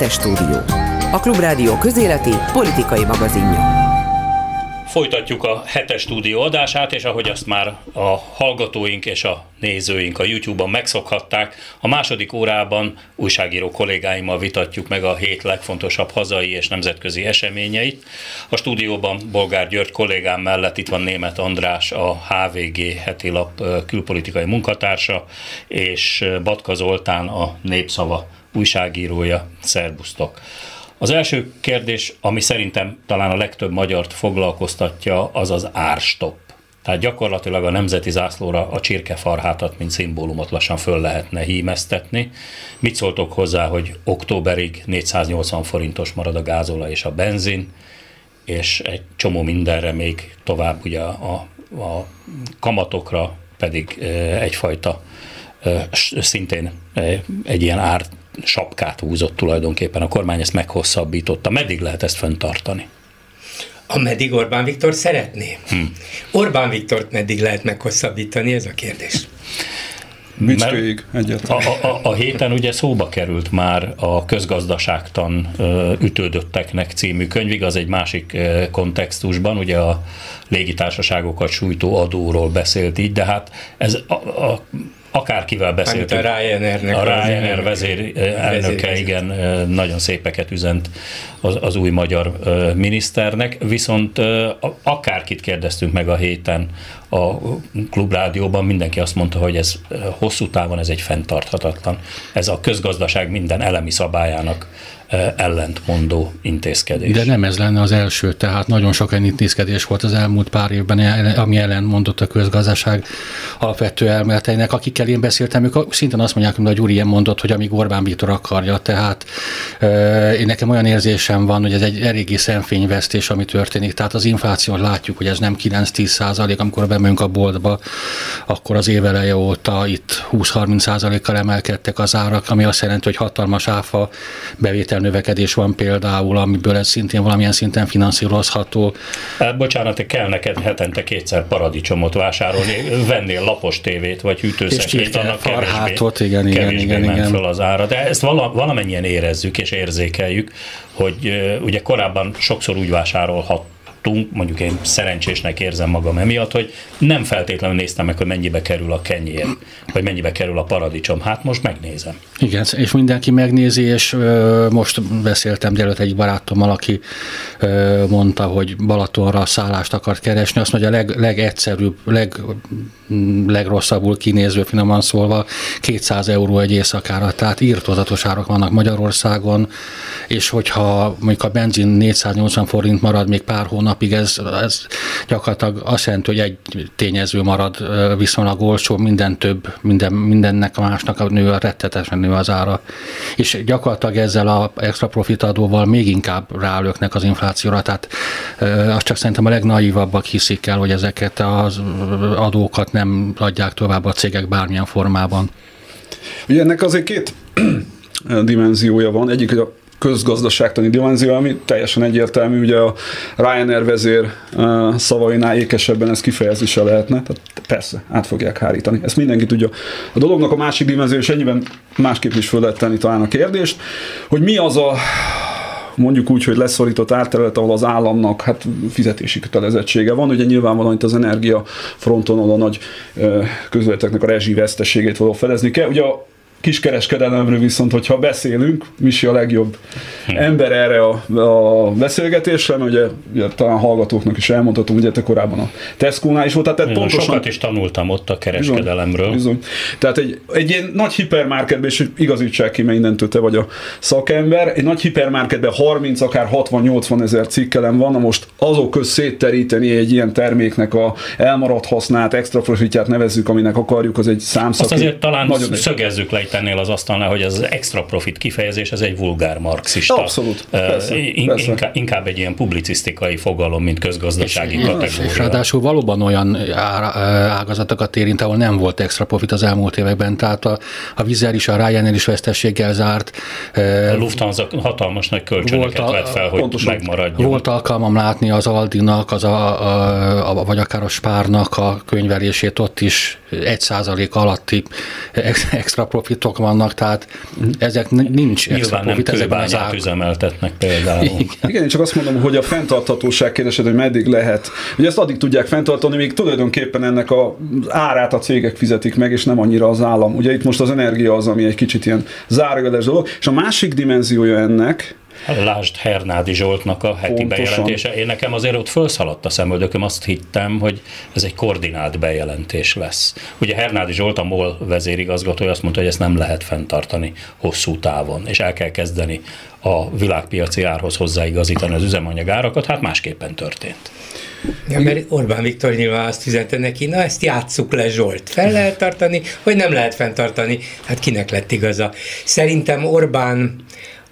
Hetes stúdió. A Klubrádió közéleti politikai magazinja. Folytatjuk a hetes stúdió adását, és ahogy azt már a hallgatóink és a nézőink a YouTube-on megszokhatták, a második órában újságíró kollégáimmal vitatjuk meg a hét legfontosabb hazai és nemzetközi eseményeit. A stúdióban Bolgár György kollégám mellett itt van Német András, a HVG heti lap külpolitikai munkatársa, és Batka Zoltán, a Népszava újságírója. Szerbusztok! Az első kérdés, ami szerintem talán a legtöbb magyart foglalkoztatja, az az árstop. Tehát gyakorlatilag a nemzeti zászlóra a csirkefarhátat, mint szimbólumot lassan föl lehetne hímeztetni. Mit szóltok hozzá, hogy októberig 480 forintos marad a gázola és a benzin, és egy csomó mindenre még tovább ugye a, a kamatokra pedig egyfajta szintén egy ilyen ár sapkát húzott tulajdonképpen, a kormány ezt meghosszabbította. Meddig lehet ezt fenntartani? Ameddig Orbán Viktor szeretné. Hm. Orbán Viktort meddig lehet meghosszabbítani, ez a kérdés. Micsodig A, a, a héten ugye szóba került már a közgazdaságtan ütődötteknek című könyv, az egy másik kontextusban, ugye a légitársaságokat sújtó adóról beszélt így, de hát ez a, a akárkivel beszéltünk. a Ryanairnek a Ryanair vezér, elnöke, vezér. igen, nagyon szépeket üzent az, az új magyar miniszternek, viszont akárkit kérdeztünk meg a héten a klubrádióban, mindenki azt mondta, hogy ez hosszú távon ez egy fenntarthatatlan. Ez a közgazdaság minden elemi szabályának ellentmondó intézkedés. De nem ez lenne az első, tehát nagyon sok olyan intézkedés volt az elmúlt pár évben, ami ellentmondott a közgazdaság alapvető elméleteinek. Akikkel én beszéltem, ők szintén azt mondják, hogy a Gyuri mondott, hogy amíg Orbán Viktor akarja, tehát én nekem olyan érzésem van, hogy ez egy eléggé szemfényvesztés, ami történik. Tehát az inflációt látjuk, hogy ez nem 9-10 százalék, amikor bemegyünk a boltba, akkor az éveleje óta itt 20-30 százalékkal emelkedtek az árak, ami azt jelenti, hogy hatalmas áfa bevétel növekedés van például, amiből ez szintén valamilyen szinten finanszírozható. Hát, bocsánat, kell neked hetente kétszer paradicsomot vásárolni, vennél lapos tévét vagy hűtőszekrényt, annak farhátot, kevésbé, igen, igen, kevésbé igen, ment igen. fel az ára. De ezt vala, valamennyien érezzük és érzékeljük, hogy ugye korábban sokszor úgy vásárolhat tudtunk, mondjuk én szerencsésnek érzem magam emiatt, hogy nem feltétlenül néztem meg, hogy mennyibe kerül a kenyér, vagy mennyibe kerül a paradicsom. Hát most megnézem. Igen, és mindenki megnézi, és ö, most beszéltem délőtt egy barátommal, aki ö, mondta, hogy Balatonra szállást akar keresni, azt mondja, a leg, legegyszerűbb, leg, legrosszabbul kinéző, finoman szólva, 200 euró egy éjszakára, tehát írtozatos árak vannak Magyarországon, és hogyha mondjuk a benzin 480 forint marad még pár hónapig, ez, ez gyakorlatilag azt jelenti, hogy egy tényező marad viszonylag olcsó, minden több, minden, mindennek a másnak a nő, a rettetesen nő az ára. És gyakorlatilag ezzel a extra profit adóval még inkább rálöknek az inflációra, tehát azt csak szerintem a legnaívabbak hiszik el, hogy ezeket az adókat nem adják tovább a cégek bármilyen formában. Ugye ennek azért két dimenziója van. Egyik, hogy a közgazdaságtani dimenzió, ami teljesen egyértelmű, ugye a Ryanair vezér szavainál ékesebben ez kifejezése lehetne, tehát persze, át fogják hárítani. Ezt mindenki tudja. A dolognak a másik dimenzió, és ennyiben másképp is föl lehet tenni talán a kérdést, hogy mi az a mondjuk úgy, hogy leszorított árterület, ahol az államnak hát fizetési kötelezettsége van. Ugye nyilvánvalóan itt az energia fronton, a nagy közveteknek a rezsi veszteségét való felezni kell. Ugye a kiskereskedelemről viszont, hogyha beszélünk, Misi a legjobb ember erre a, a beszélgetésre, mert ugye, ugye talán hallgatóknak is elmondhatom, ugye te korábban a Tesco-nál is volt, tehát bizony, pontosan... Sokat is tanultam ott a kereskedelemről. Bizony, bizony. Tehát egy, egy ilyen nagy hipermarketben, és igazítsák ki, mert innentől te vagy a szakember, egy nagy hipermarketben 30, akár 60-80 ezer cikkelem van, na most azok köz szétteríteni egy ilyen terméknek a elmaradt hasznát, extra profitját nevezzük, aminek akarjuk, az egy számszaki. Azt azért talán szögezzük le tennél az asztalnál, hogy az extra profit kifejezés, ez egy vulgár marxista. Abszolút. Persze, in, persze. Inkább, inkább egy ilyen publicisztikai fogalom, mint közgazdasági és, kategória. És ráadásul valóban olyan ágazatokat érint, ahol nem volt extra profit az elmúlt években, tehát a, a Vizer is, a Ryanair is vesztességgel zárt. A Lufthansa hatalmas nagy kölcsönöket volt a, vett fel, hogy pontosan, megmaradjon. Volt alkalmam látni az Aldinak, az a, a, a, vagy akár a Spárnak a könyvelését, ott is egy százalék alatti extra profit profitok vannak, tehát ezek nincs extra Nyilván nem profit ezekben az árak. üzemeltetnek például. Igen, én csak azt mondom, hogy a fenntarthatóság kérdésed, hogy meddig lehet. Ugye ezt addig tudják fenntartani, míg tulajdonképpen ennek a árát a cégek fizetik meg, és nem annyira az állam. Ugye itt most az energia az, ami egy kicsit ilyen zárogedes dolog. És a másik dimenziója ennek, Lásd Hernádi Zsoltnak a heti Pontosan. bejelentése. Én nekem azért ott felszaladt a szemöldököm, azt hittem, hogy ez egy koordinált bejelentés lesz. Ugye Hernádi Zsolt, a MOL vezérigazgatója azt mondta, hogy ezt nem lehet fenntartani hosszú távon, és el kell kezdeni a világpiaci árhoz hozzáigazítani az üzemanyagárakat, hát másképpen történt. Ja, mert Orbán Viktor nyilván azt üzente neki, na ezt játsszuk le Zsolt. Fel lehet tartani, vagy nem lehet fenntartani? Hát kinek lett igaza? Szerintem Orbán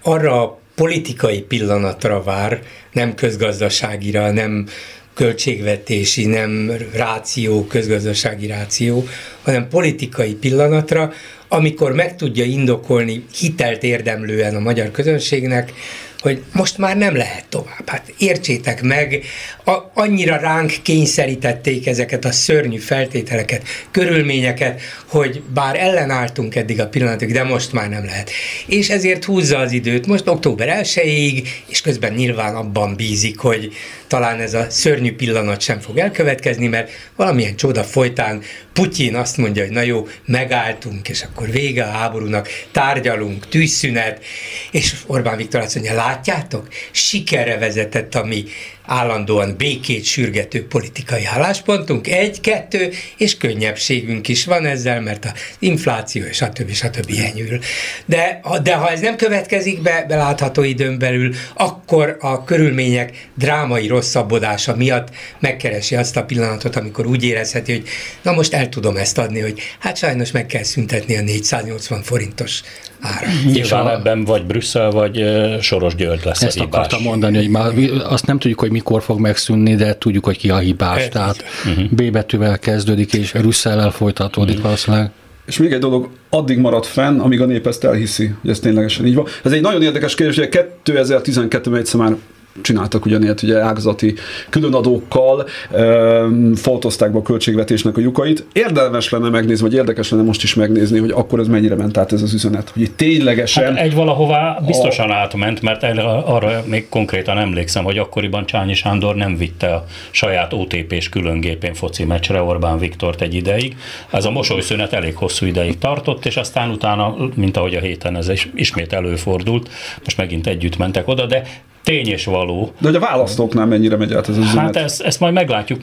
arra a politikai pillanatra vár, nem közgazdaságira, nem költségvetési, nem ráció, közgazdasági ráció, hanem politikai pillanatra, amikor meg tudja indokolni hitelt érdemlően a magyar közönségnek, hogy most már nem lehet tovább. Hát értsétek meg, a, annyira ránk kényszerítették ezeket a szörnyű feltételeket, körülményeket, hogy bár ellenálltunk eddig a pillanatig, de most már nem lehet. És ezért húzza az időt most október 1-ig, és közben nyilván abban bízik, hogy talán ez a szörnyű pillanat sem fog elkövetkezni, mert valamilyen csoda folytán Putyin azt mondja, hogy na jó, megálltunk, és akkor vége a háborúnak, tárgyalunk, tűzszünet, és Orbán Viktor azt mondja, látjátok, sikerre vezetett a mi állandóan békét sürgető politikai álláspontunk, egy, kettő, és könnyebbségünk is van ezzel, mert az infláció és a többi, stb. enyhül. De, ha- de ha ez nem következik be belátható időn belül, akkor a körülmények drámai rosszabbodása miatt megkeresi azt a pillanatot, amikor úgy érezheti, hogy na most el tudom ezt adni, hogy hát sajnos meg kell szüntetni a 480 forintos árat. Nyilván a- ebben vagy Brüsszel, vagy Soros György lesz Ezt a hibás. akartam mondani, hogy már azt nem tudjuk, hogy mikor fog megszűnni, de tudjuk, hogy ki a hibás. Ez- Tehát Mhm. B betűvel kezdődik, és Brüsszellel folytatódik valószínűleg. És még egy dolog, addig marad fenn, amíg a nép ezt elhiszi, hogy ez ténylegesen így van. Ez egy nagyon érdekes kérdés, hogy 2012-ben egyszer már csináltak ugyanilyet ugye ágazati különadókkal, ö, foltozták be a költségvetésnek a lyukait. Érdemes lenne megnézni, vagy érdekes lenne most is megnézni, hogy akkor ez mennyire ment át ez az üzenet, hogy itt ténylegesen Hát egy valahová biztosan átment, mert arra még konkrétan emlékszem, hogy akkoriban Csányi Sándor nem vitte a saját OTP-s különgépén foci meccsre Orbán Viktort egy ideig. Ez a mosolyszünet elég hosszú ideig tartott, és aztán utána, mint ahogy a héten ez is ismét előfordult, most megint együtt mentek oda, de tény és való, De hogy a választóknál mennyire megy át ez az üzenet? Hát ezt, ezt majd meglátjuk.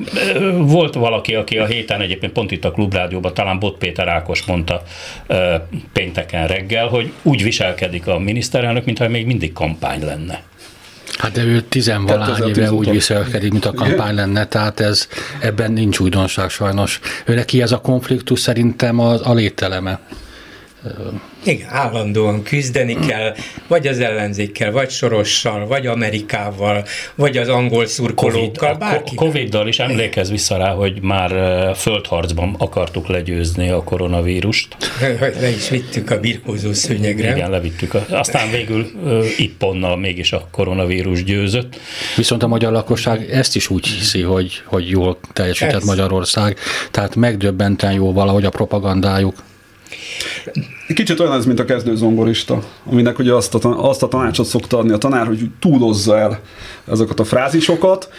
Volt valaki, aki a héten egyébként pont itt a Klubrádióban, talán Bot Péter Ákos mondta ö, pénteken reggel, hogy úgy viselkedik a miniszterelnök, mintha még mindig kampány lenne. Hát de ő tizenvalány 2010 éve úgy viselkedik, mint a kampány lenne, tehát ez, ebben nincs újdonság sajnos. Ő neki ez a konfliktus szerintem az a lételeme. Igen, állandóan küzdeni kell, vagy az ellenzékkel, vagy Sorossal, vagy Amerikával, vagy az angol szurkolókkal, bárki. Covid-dal is emlékezz vissza rá, hogy már földharcban akartuk legyőzni a koronavírust. Le is vittük a birkózó szőnyegre. Igen, levittük. A- Aztán végül ipponnal mégis a koronavírus győzött. Viszont a magyar lakosság ezt is úgy hiszi, hogy, hogy jól teljesített Ez. Magyarország, tehát megdöbbenten jó valahogy a propagandájuk. Kicsit olyan ez, mint a kezdő zongorista, aminek ugye azt a, azt a tanácsot szokta adni a tanár, hogy túlozza el ezeket a frázisokat.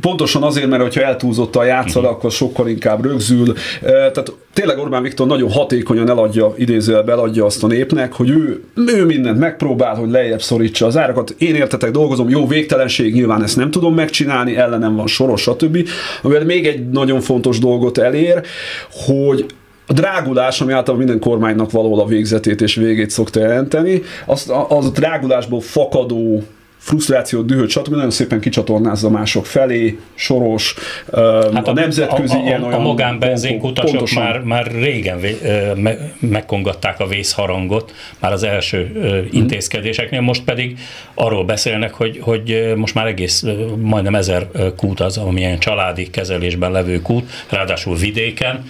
Pontosan azért, mert hogyha eltúlzottan játszol, akkor sokkal inkább rögzül. Tehát tényleg Orbán Viktor nagyon hatékonyan eladja, idézőjelben eladja azt a népnek, hogy ő, ő mindent megpróbál, hogy lejjebb szorítsa az árakat. Én értetek, dolgozom, jó végtelenség, nyilván ezt nem tudom megcsinálni, ellenem van soros, stb. Amivel még egy nagyon fontos dolgot elér, hogy a drágulás, ami általában minden kormánynak valahol a végzetét és végét szokta jelenteni, az, az a drágulásból fakadó frusztráció, dühöt, stb. nagyon szépen kicsatornázza mások felé, soros, hát a, a nemzetközi a, a, ilyen a, olyan... a magánbenzinkutasok pontosan. már, már régen vé, me, megkongatták a vészharangot, már az első ö, Mhm. intézkedéseknél, most pedig arról beszélnek, hogy, hogy most már egész majdnem ezer kút az, amilyen családi kezelésben levő kút, ráadásul vidéken,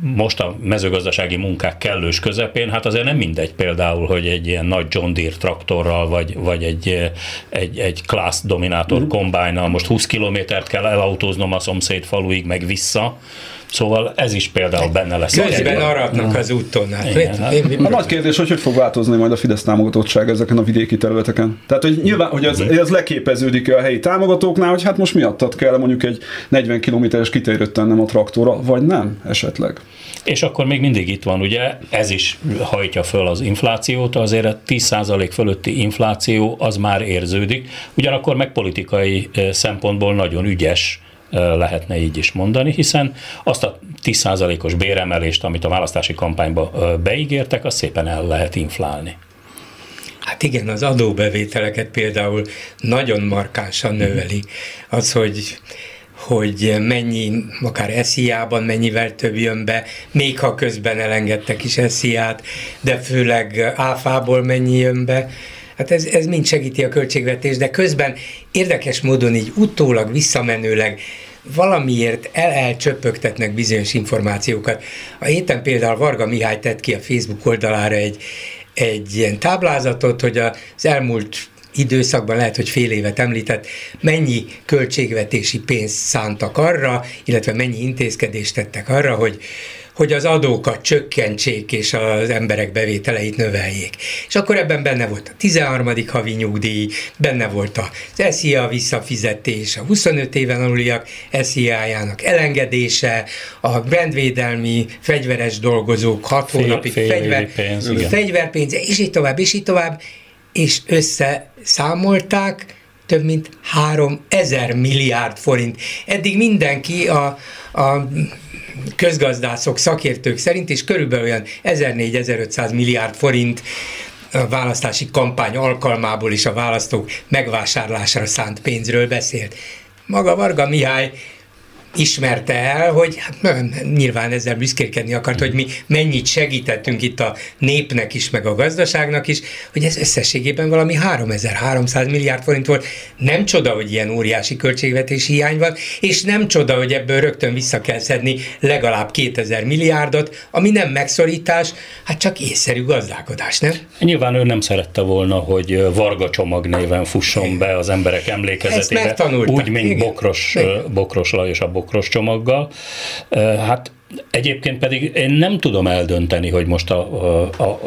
most a mezőgazdasági munkák kellős közepén, hát azért nem mindegy például, hogy egy ilyen nagy John Deere traktorral, vagy, vagy egy, egy, egy Class Dominator kombájnal most 20 kilométert kell elautóznom a szomszéd faluig, meg vissza, Szóval ez is például benne lesz. Közben aratnak az úton. Hát, hát- A nagy kérdés, hogy hogy fog változni majd a Fidesz támogatottság ezeken a vidéki területeken. Tehát, hogy nyilván, hogy ez, ez leképeződik a helyi támogatóknál, hogy hát most miattat kell mondjuk egy 40 kilométeres kitérőt tennem a traktorra, vagy nem esetleg. És akkor még mindig itt van, ugye, ez is hajtja föl az inflációt, azért a 10% fölötti infláció az már érződik, ugyanakkor meg politikai eh, szempontból nagyon ügyes lehetne így is mondani, hiszen azt a 10%-os béremelést, amit a választási kampányba beígértek, azt szépen el lehet inflálni. Hát igen, az adóbevételeket például nagyon markánsan növeli. Az, hogy hogy mennyi, akár SZIA-ban mennyivel több jön be, még ha közben elengedtek is SZIA-t, de főleg áfából mennyi jön be. Hát ez, ez mind segíti a költségvetést, de közben érdekes módon így utólag, visszamenőleg valamiért el elcsöpögtetnek bizonyos információkat. A héten például Varga Mihály tett ki a Facebook oldalára egy, egy ilyen táblázatot, hogy az elmúlt időszakban, lehet, hogy fél évet említett, mennyi költségvetési pénzt szántak arra, illetve mennyi intézkedést tettek arra, hogy hogy az adókat csökkentsék és az emberek bevételeit növeljék. És akkor ebben benne volt a 13. havi nyugdíj, benne volt az SZIA visszafizetés, a 25 éven aluliak SZIA-jának elengedése, a rendvédelmi fegyveres dolgozók 6 hónapig fegyver, pénz, fegyverpénz, és így tovább, és így tovább, és összeszámolták, több mint 3000 milliárd forint. Eddig mindenki a, a közgazdászok, szakértők szerint is körülbelül olyan 1400-1500 milliárd forint a választási kampány alkalmából is a választók megvásárlásra szánt pénzről beszélt. Maga Varga Mihály ismerte el, hogy hát nem, nyilván ezzel büszkélkedni akart, hogy mi mennyit segítettünk itt a népnek is, meg a gazdaságnak is, hogy ez összességében valami 3300 milliárd forint volt. Nem csoda, hogy ilyen óriási költségvetési hiány van, és nem csoda, hogy ebből rögtön vissza kell szedni legalább 2000 milliárdot, ami nem megszorítás, hát csak észszerű gazdálkodás, nem? Nyilván ő nem szerette volna, hogy Varga csomag néven fusson be az emberek emlékezetébe, úgy, mint Igen. Bokros, Bokros Lajos a bokros csomaggal. Hát egyébként pedig én nem tudom eldönteni, hogy most a, a, a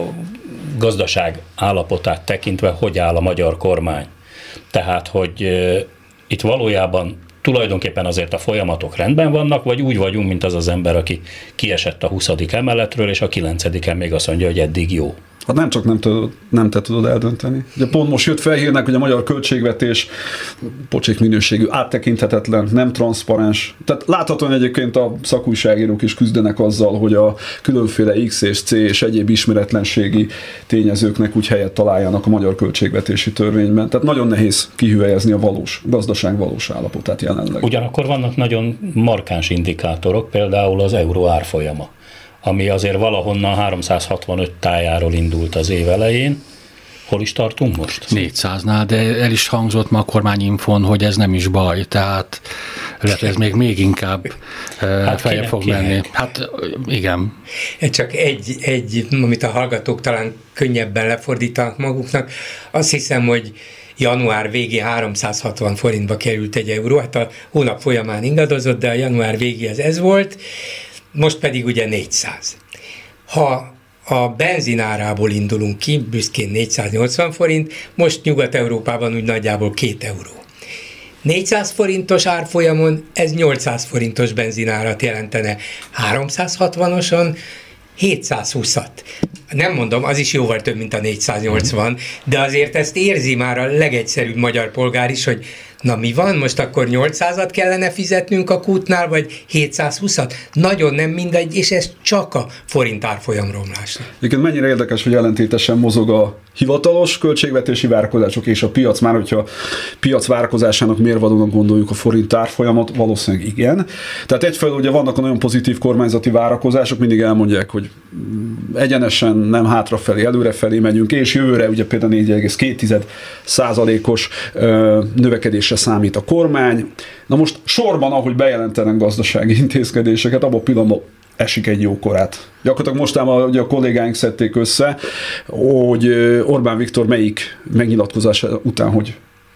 gazdaság állapotát tekintve hogy áll a magyar kormány. Tehát, hogy itt valójában tulajdonképpen azért a folyamatok rendben vannak, vagy úgy vagyunk, mint az az ember, aki kiesett a 20. emeletről, és a 9 még azt mondja, hogy eddig jó. Hát nem csak nem, tudod, nem te tudod eldönteni. Ugye pont most jött fel hírnek, hogy a magyar költségvetés pocsék minőségű, áttekinthetetlen, nem transzparens. Tehát láthatóan egyébként a szakújságírók is küzdenek azzal, hogy a különféle X és C és egyéb ismeretlenségi tényezőknek úgy helyet találjanak a magyar költségvetési törvényben. Tehát nagyon nehéz kihüvelyezni a valós, gazdaság valós állapotát jelenleg. Ugyanakkor vannak nagyon markáns indikátorok, például az euró árfolyama ami azért valahonnan 365 tájáról indult az év elején. Hol is tartunk most? 400-nál, de el is hangzott ma a kormányinfon, hogy ez nem is baj, tehát lehet ez még, még inkább hát feljebb fog kinek? menni. Hát igen. Csak egy, egy, amit a hallgatók talán könnyebben lefordítanak maguknak, azt hiszem, hogy január végén 360 forintba került egy euró, hát a hónap folyamán ingadozott, de a január végéhez ez volt, most pedig ugye 400. Ha a benzinárából indulunk ki, büszkén 480 forint, most Nyugat-Európában úgy nagyjából 2 euró. 400 forintos árfolyamon ez 800 forintos benzinárat jelentene. 360-oson 720-at. Nem mondom, az is jóval több, mint a 480, de azért ezt érzi már a legegyszerűbb magyar polgár is, hogy Na mi van, most akkor 800-at kellene fizetnünk a kútnál, vagy 720-at? Nagyon nem mindegy, és ez csak a forint árfolyam romlás. Igen, mennyire érdekes, hogy ellentétesen mozog a hivatalos költségvetési várakozások és a piac, már hogyha piac várakozásának mérvadónak gondoljuk a forint árfolyamot, valószínűleg igen. Tehát egyfelől ugye vannak olyan pozitív kormányzati várakozások, mindig elmondják, hogy egyenesen nem hátrafelé, előrefelé megyünk, és jövőre ugye például 4,2 százalékos növekedésre számít a kormány. Na most sorban, ahogy bejelentenek gazdasági intézkedéseket, abban a pillanatban esik egy jó korát. Gyakorlatilag mostában ugye a kollégáink szedték össze, hogy Orbán Viktor melyik megnyilatkozása után, hogy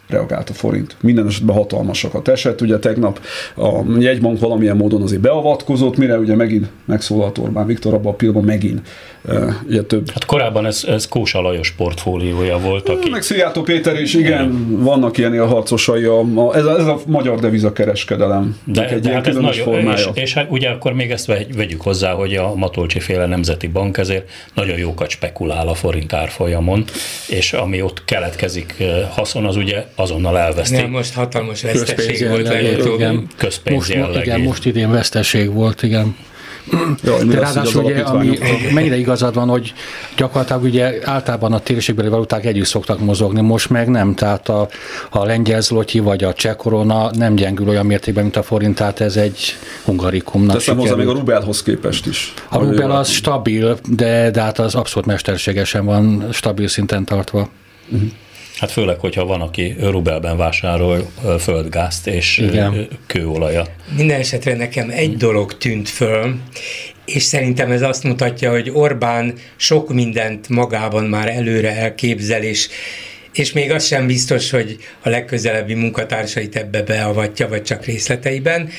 reagált a forint. Minden esetben hatalmasakat esett. Ugye tegnap a jegybank valamilyen módon azért beavatkozott, mire ugye megint megszólalt Orbán Viktor abban a pillanatban megint ugye több. Hát korábban ez, ez Kósa Lajos portfóliója volt, aki... Meg Szijjártó Péter is, igen, igen, vannak ilyen harcosai, a, a, ez, a, ez a magyar devizakereskedelem. De, egy de hát ez nagyon, formája. És, és hát ugye akkor még ezt vegyük hozzá, hogy a Matolcsi féle nemzeti bank ezért nagyon jókat spekulál a forint árfolyamon, és ami ott keletkezik haszon, az ugye azonnal elveszti. Nem, most hatalmas veszteség volt legutóbb. Közpénz most, igen, most idén veszteség volt, igen. Jaj, De ráadásul ugye, ami, mennyire igazad van, hogy gyakorlatilag ugye általában a térségbeli valuták együtt szoktak mozogni, most meg nem, tehát a, a lengyel zlotyi vagy a cseh korona nem gyengül olyan mértékben, mint a forint, tehát ez egy hungarikumnak Teszem hozzá még a rubelhoz képest is. A rubel az stabil, de, de hát az abszolút mesterségesen van stabil szinten tartva. Uh-huh. Hát főleg, hogyha van, aki rubelben vásárol földgázt és Igen. kőolajat. Minden esetre nekem egy dolog tűnt föl, és szerintem ez azt mutatja, hogy Orbán sok mindent magában már előre elképzel, és és még az sem biztos, hogy a legközelebbi munkatársait ebbe beavatja, vagy csak részleteiben.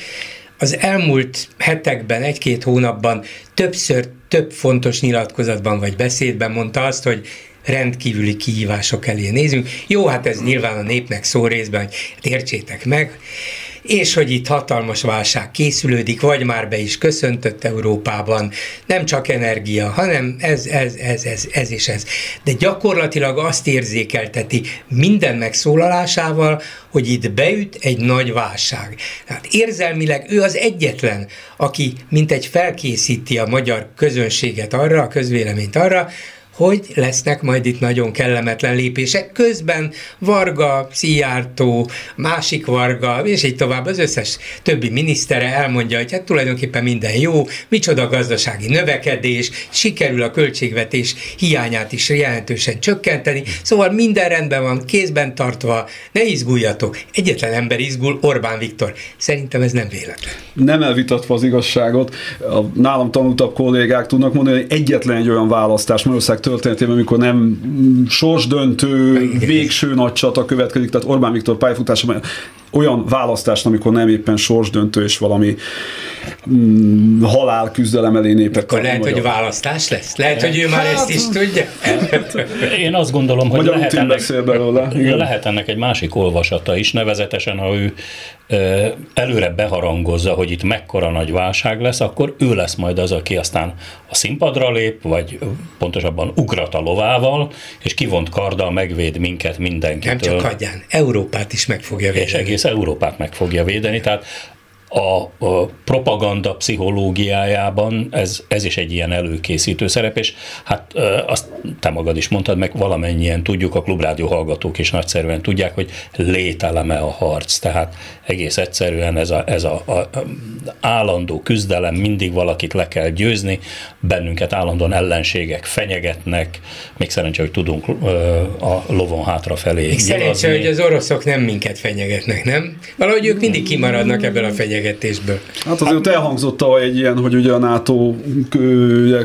Az elmúlt hetekben, egy-két hónapban többször több fontos nyilatkozatban vagy beszédben mondta azt, hogy rendkívüli kihívások elé nézünk. Jó, hát ez nyilván a népnek szó részben, hogy hát értsétek meg, és hogy itt hatalmas válság készülődik, vagy már be is köszöntött Európában, nem csak energia, hanem ez, ez, ez, ez, ez és ez. De gyakorlatilag azt érzékelteti minden megszólalásával, hogy itt beüt egy nagy válság. Tehát érzelmileg ő az egyetlen, aki mint egy felkészíti a magyar közönséget arra, a közvéleményt arra, hogy lesznek majd itt nagyon kellemetlen lépések. Közben Varga, Szijjártó, másik Varga, és így tovább az összes többi minisztere elmondja, hogy hát tulajdonképpen minden jó, micsoda gazdasági növekedés, sikerül a költségvetés hiányát is jelentősen csökkenteni, szóval minden rendben van, kézben tartva, ne izguljatok. Egyetlen ember izgul, Orbán Viktor. Szerintem ez nem véletlen. Nem elvitatva az igazságot, a nálam tanultabb kollégák tudnak mondani, hogy egyetlen egy olyan választás Magyarország történetében, amikor nem sorsdöntő, végső nagy csata következik, tehát Orbán Viktor pályafutásában olyan választást, amikor nem éppen sorsdöntő és valami mm, halál küzdelem elé népek. Akkor lehet, hogy választás lesz? Lehet, hogy ő már hát, ezt is tudja? Én azt gondolom, hogy lehet ennek, belőle, lehet ennek egy másik olvasata is, nevezetesen, ha ő előre beharangozza, hogy itt mekkora nagy válság lesz, akkor ő lesz majd az, aki aztán a színpadra lép, vagy pontosabban ugrat a lovával, és kivont karddal megvéd minket mindenkitől. Nem csak hagyján, Európát is meg fogja védeni. És egész Európát meg fogja védeni, tehát a, a propaganda pszichológiájában ez, ez is egy ilyen előkészítő szerep, és hát azt te magad is mondtad, meg valamennyien tudjuk, a klubrádió hallgatók is nagyszerűen tudják, hogy lételeme a harc, tehát egész egyszerűen ez a, ez a, a állandó küzdelem, mindig valakit le kell győzni, bennünket állandóan ellenségek fenyegetnek, még szerencsé, hogy tudunk a lovon hátrafelé szerencsé, hogy az oroszok nem minket fenyegetnek, nem? Valahogy ők mindig kimaradnak ebből a fenyegetésből fenyegetésből. Hát azért hát, elhangzott a egy ilyen, hogy ugye a NATO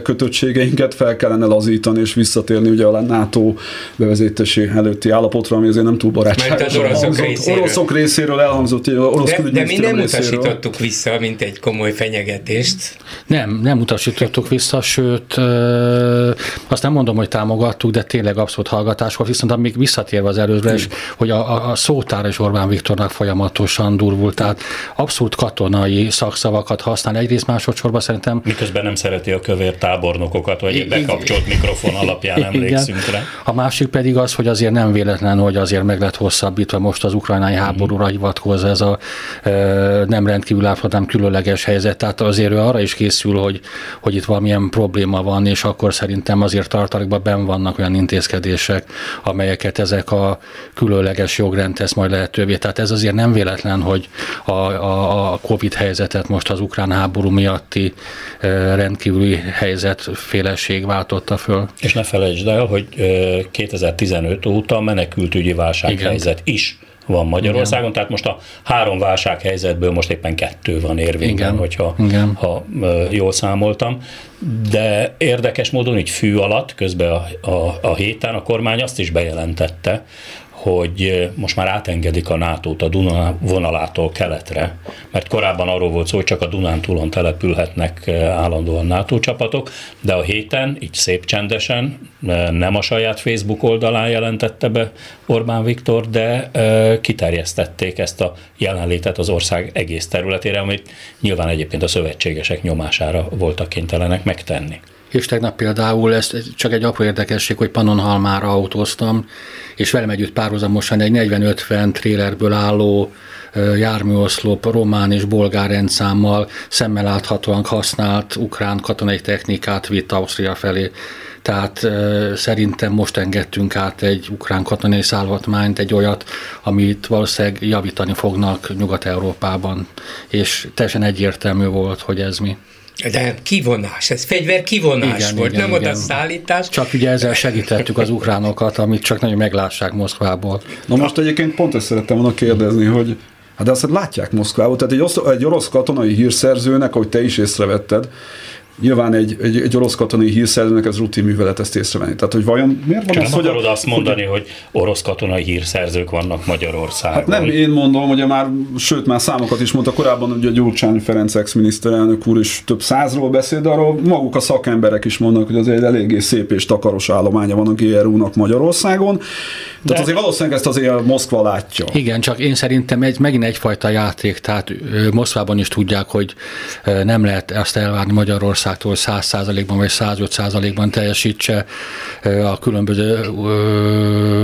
kötöttségeinket fel kellene lazítani és visszatérni ugye a NATO bevezetési előtti állapotra, ami azért nem túl barátságos. az oroszok részéről. oroszok részéről elhangzott, orosz de, de mi nem részéről. utasítottuk vissza, mint egy komoly fenyegetést. Nem, nem utasítottuk vissza, sőt, azt nem mondom, hogy támogattuk, de tényleg abszolút hallgatás volt, viszont amíg visszatérve az előzőre hogy a, a, a szótár és Orbán Viktornak folyamatosan durvult, tehát abszolút katonai szakszavakat használ. Egyrészt másodszorban szerintem... Miközben nem szereti a kövér tábornokokat, vagy egy bekapcsolt mikrofon alapján emlékszünk rá. A másik pedig az, hogy azért nem véletlen, hogy azért meg lett hosszabbítva most az ukrajnai mm. háborúra hivatkozva ez a nem rendkívül nem különleges helyzet. Tehát azért ő arra is készül, hogy, hogy itt valamilyen probléma van, és akkor szerintem azért tartalékban ben vannak olyan intézkedések, amelyeket ezek a különleges jogrend tesz majd lehetővé. Tehát ez azért nem véletlen, hogy a, a, a Covid helyzetet most az ukrán háború miatti rendkívüli helyzet féleség váltotta föl. És ne felejtsd el, hogy 2015 óta menekültügyi válsághelyzet is van Magyarországon, Igen. tehát most a három válsághelyzetből most éppen kettő van érvényben, Igen. hogyha Igen. Ha, jól számoltam. De érdekes módon így fű alatt, közben a, a, a héten a kormány azt is bejelentette, hogy most már átengedik a nato a Duna vonalától keletre, mert korábban arról volt szó, hogy csak a Dunán túlon települhetnek állandóan NATO csapatok, de a héten, így szép csendesen, nem a saját Facebook oldalán jelentette be Orbán Viktor, de kiterjesztették ezt a jelenlétet az ország egész területére, amit nyilván egyébként a szövetségesek nyomására voltak kénytelenek megtenni. És tegnap például, ez csak egy apró érdekesség, hogy Pannonhalmára autóztam, és velem együtt párhuzamosan egy 40-50 trélerből álló járműoszlop román és bolgár rendszámmal szemmel láthatóan használt ukrán katonai technikát vitt Ausztria felé. Tehát szerintem most engedtünk át egy ukrán katonai szállvatmányt, egy olyat, amit valószínűleg javítani fognak Nyugat-Európában, és teljesen egyértelmű volt, hogy ez mi. De kivonás, ez fegyver kivonás igen, volt, igen, nem igen. oda szállítás. Csak ugye ezzel segítettük az ukránokat, amit csak nagyon meglássák Moszkvából. Na most egyébként pont ezt szerettem volna kérdezni, hogy Hát de azt látják Moszkvából, tehát egy, osz, egy orosz katonai hírszerzőnek, ahogy te is észrevetted, nyilván egy, egy, egy orosz katonai hírszerzőnek ez rutin művelet ezt észrevenni. Tehát, hogy vajon miért van ez, hogy... a, azt mondani, hogy, hogy orosz katonai hírszerzők vannak Magyarországon. Hát nem én mondom, hogy már, sőt már számokat is mondta korábban, hogy a Gyurcsány Ferenc ex-miniszterelnök úr is több százról beszél, de arról maguk a szakemberek is mondnak, hogy az egy eléggé szép és takaros állománya van a GRU-nak Magyarországon. De... Tehát azért valószínűleg ezt azért Moszkva látja. Igen, csak én szerintem egy, megint egyfajta játék, tehát Moszkvában is tudják, hogy nem lehet ezt elvárni Magyarországtól, hogy 100%-ban vagy 105%-ban teljesítse a különböző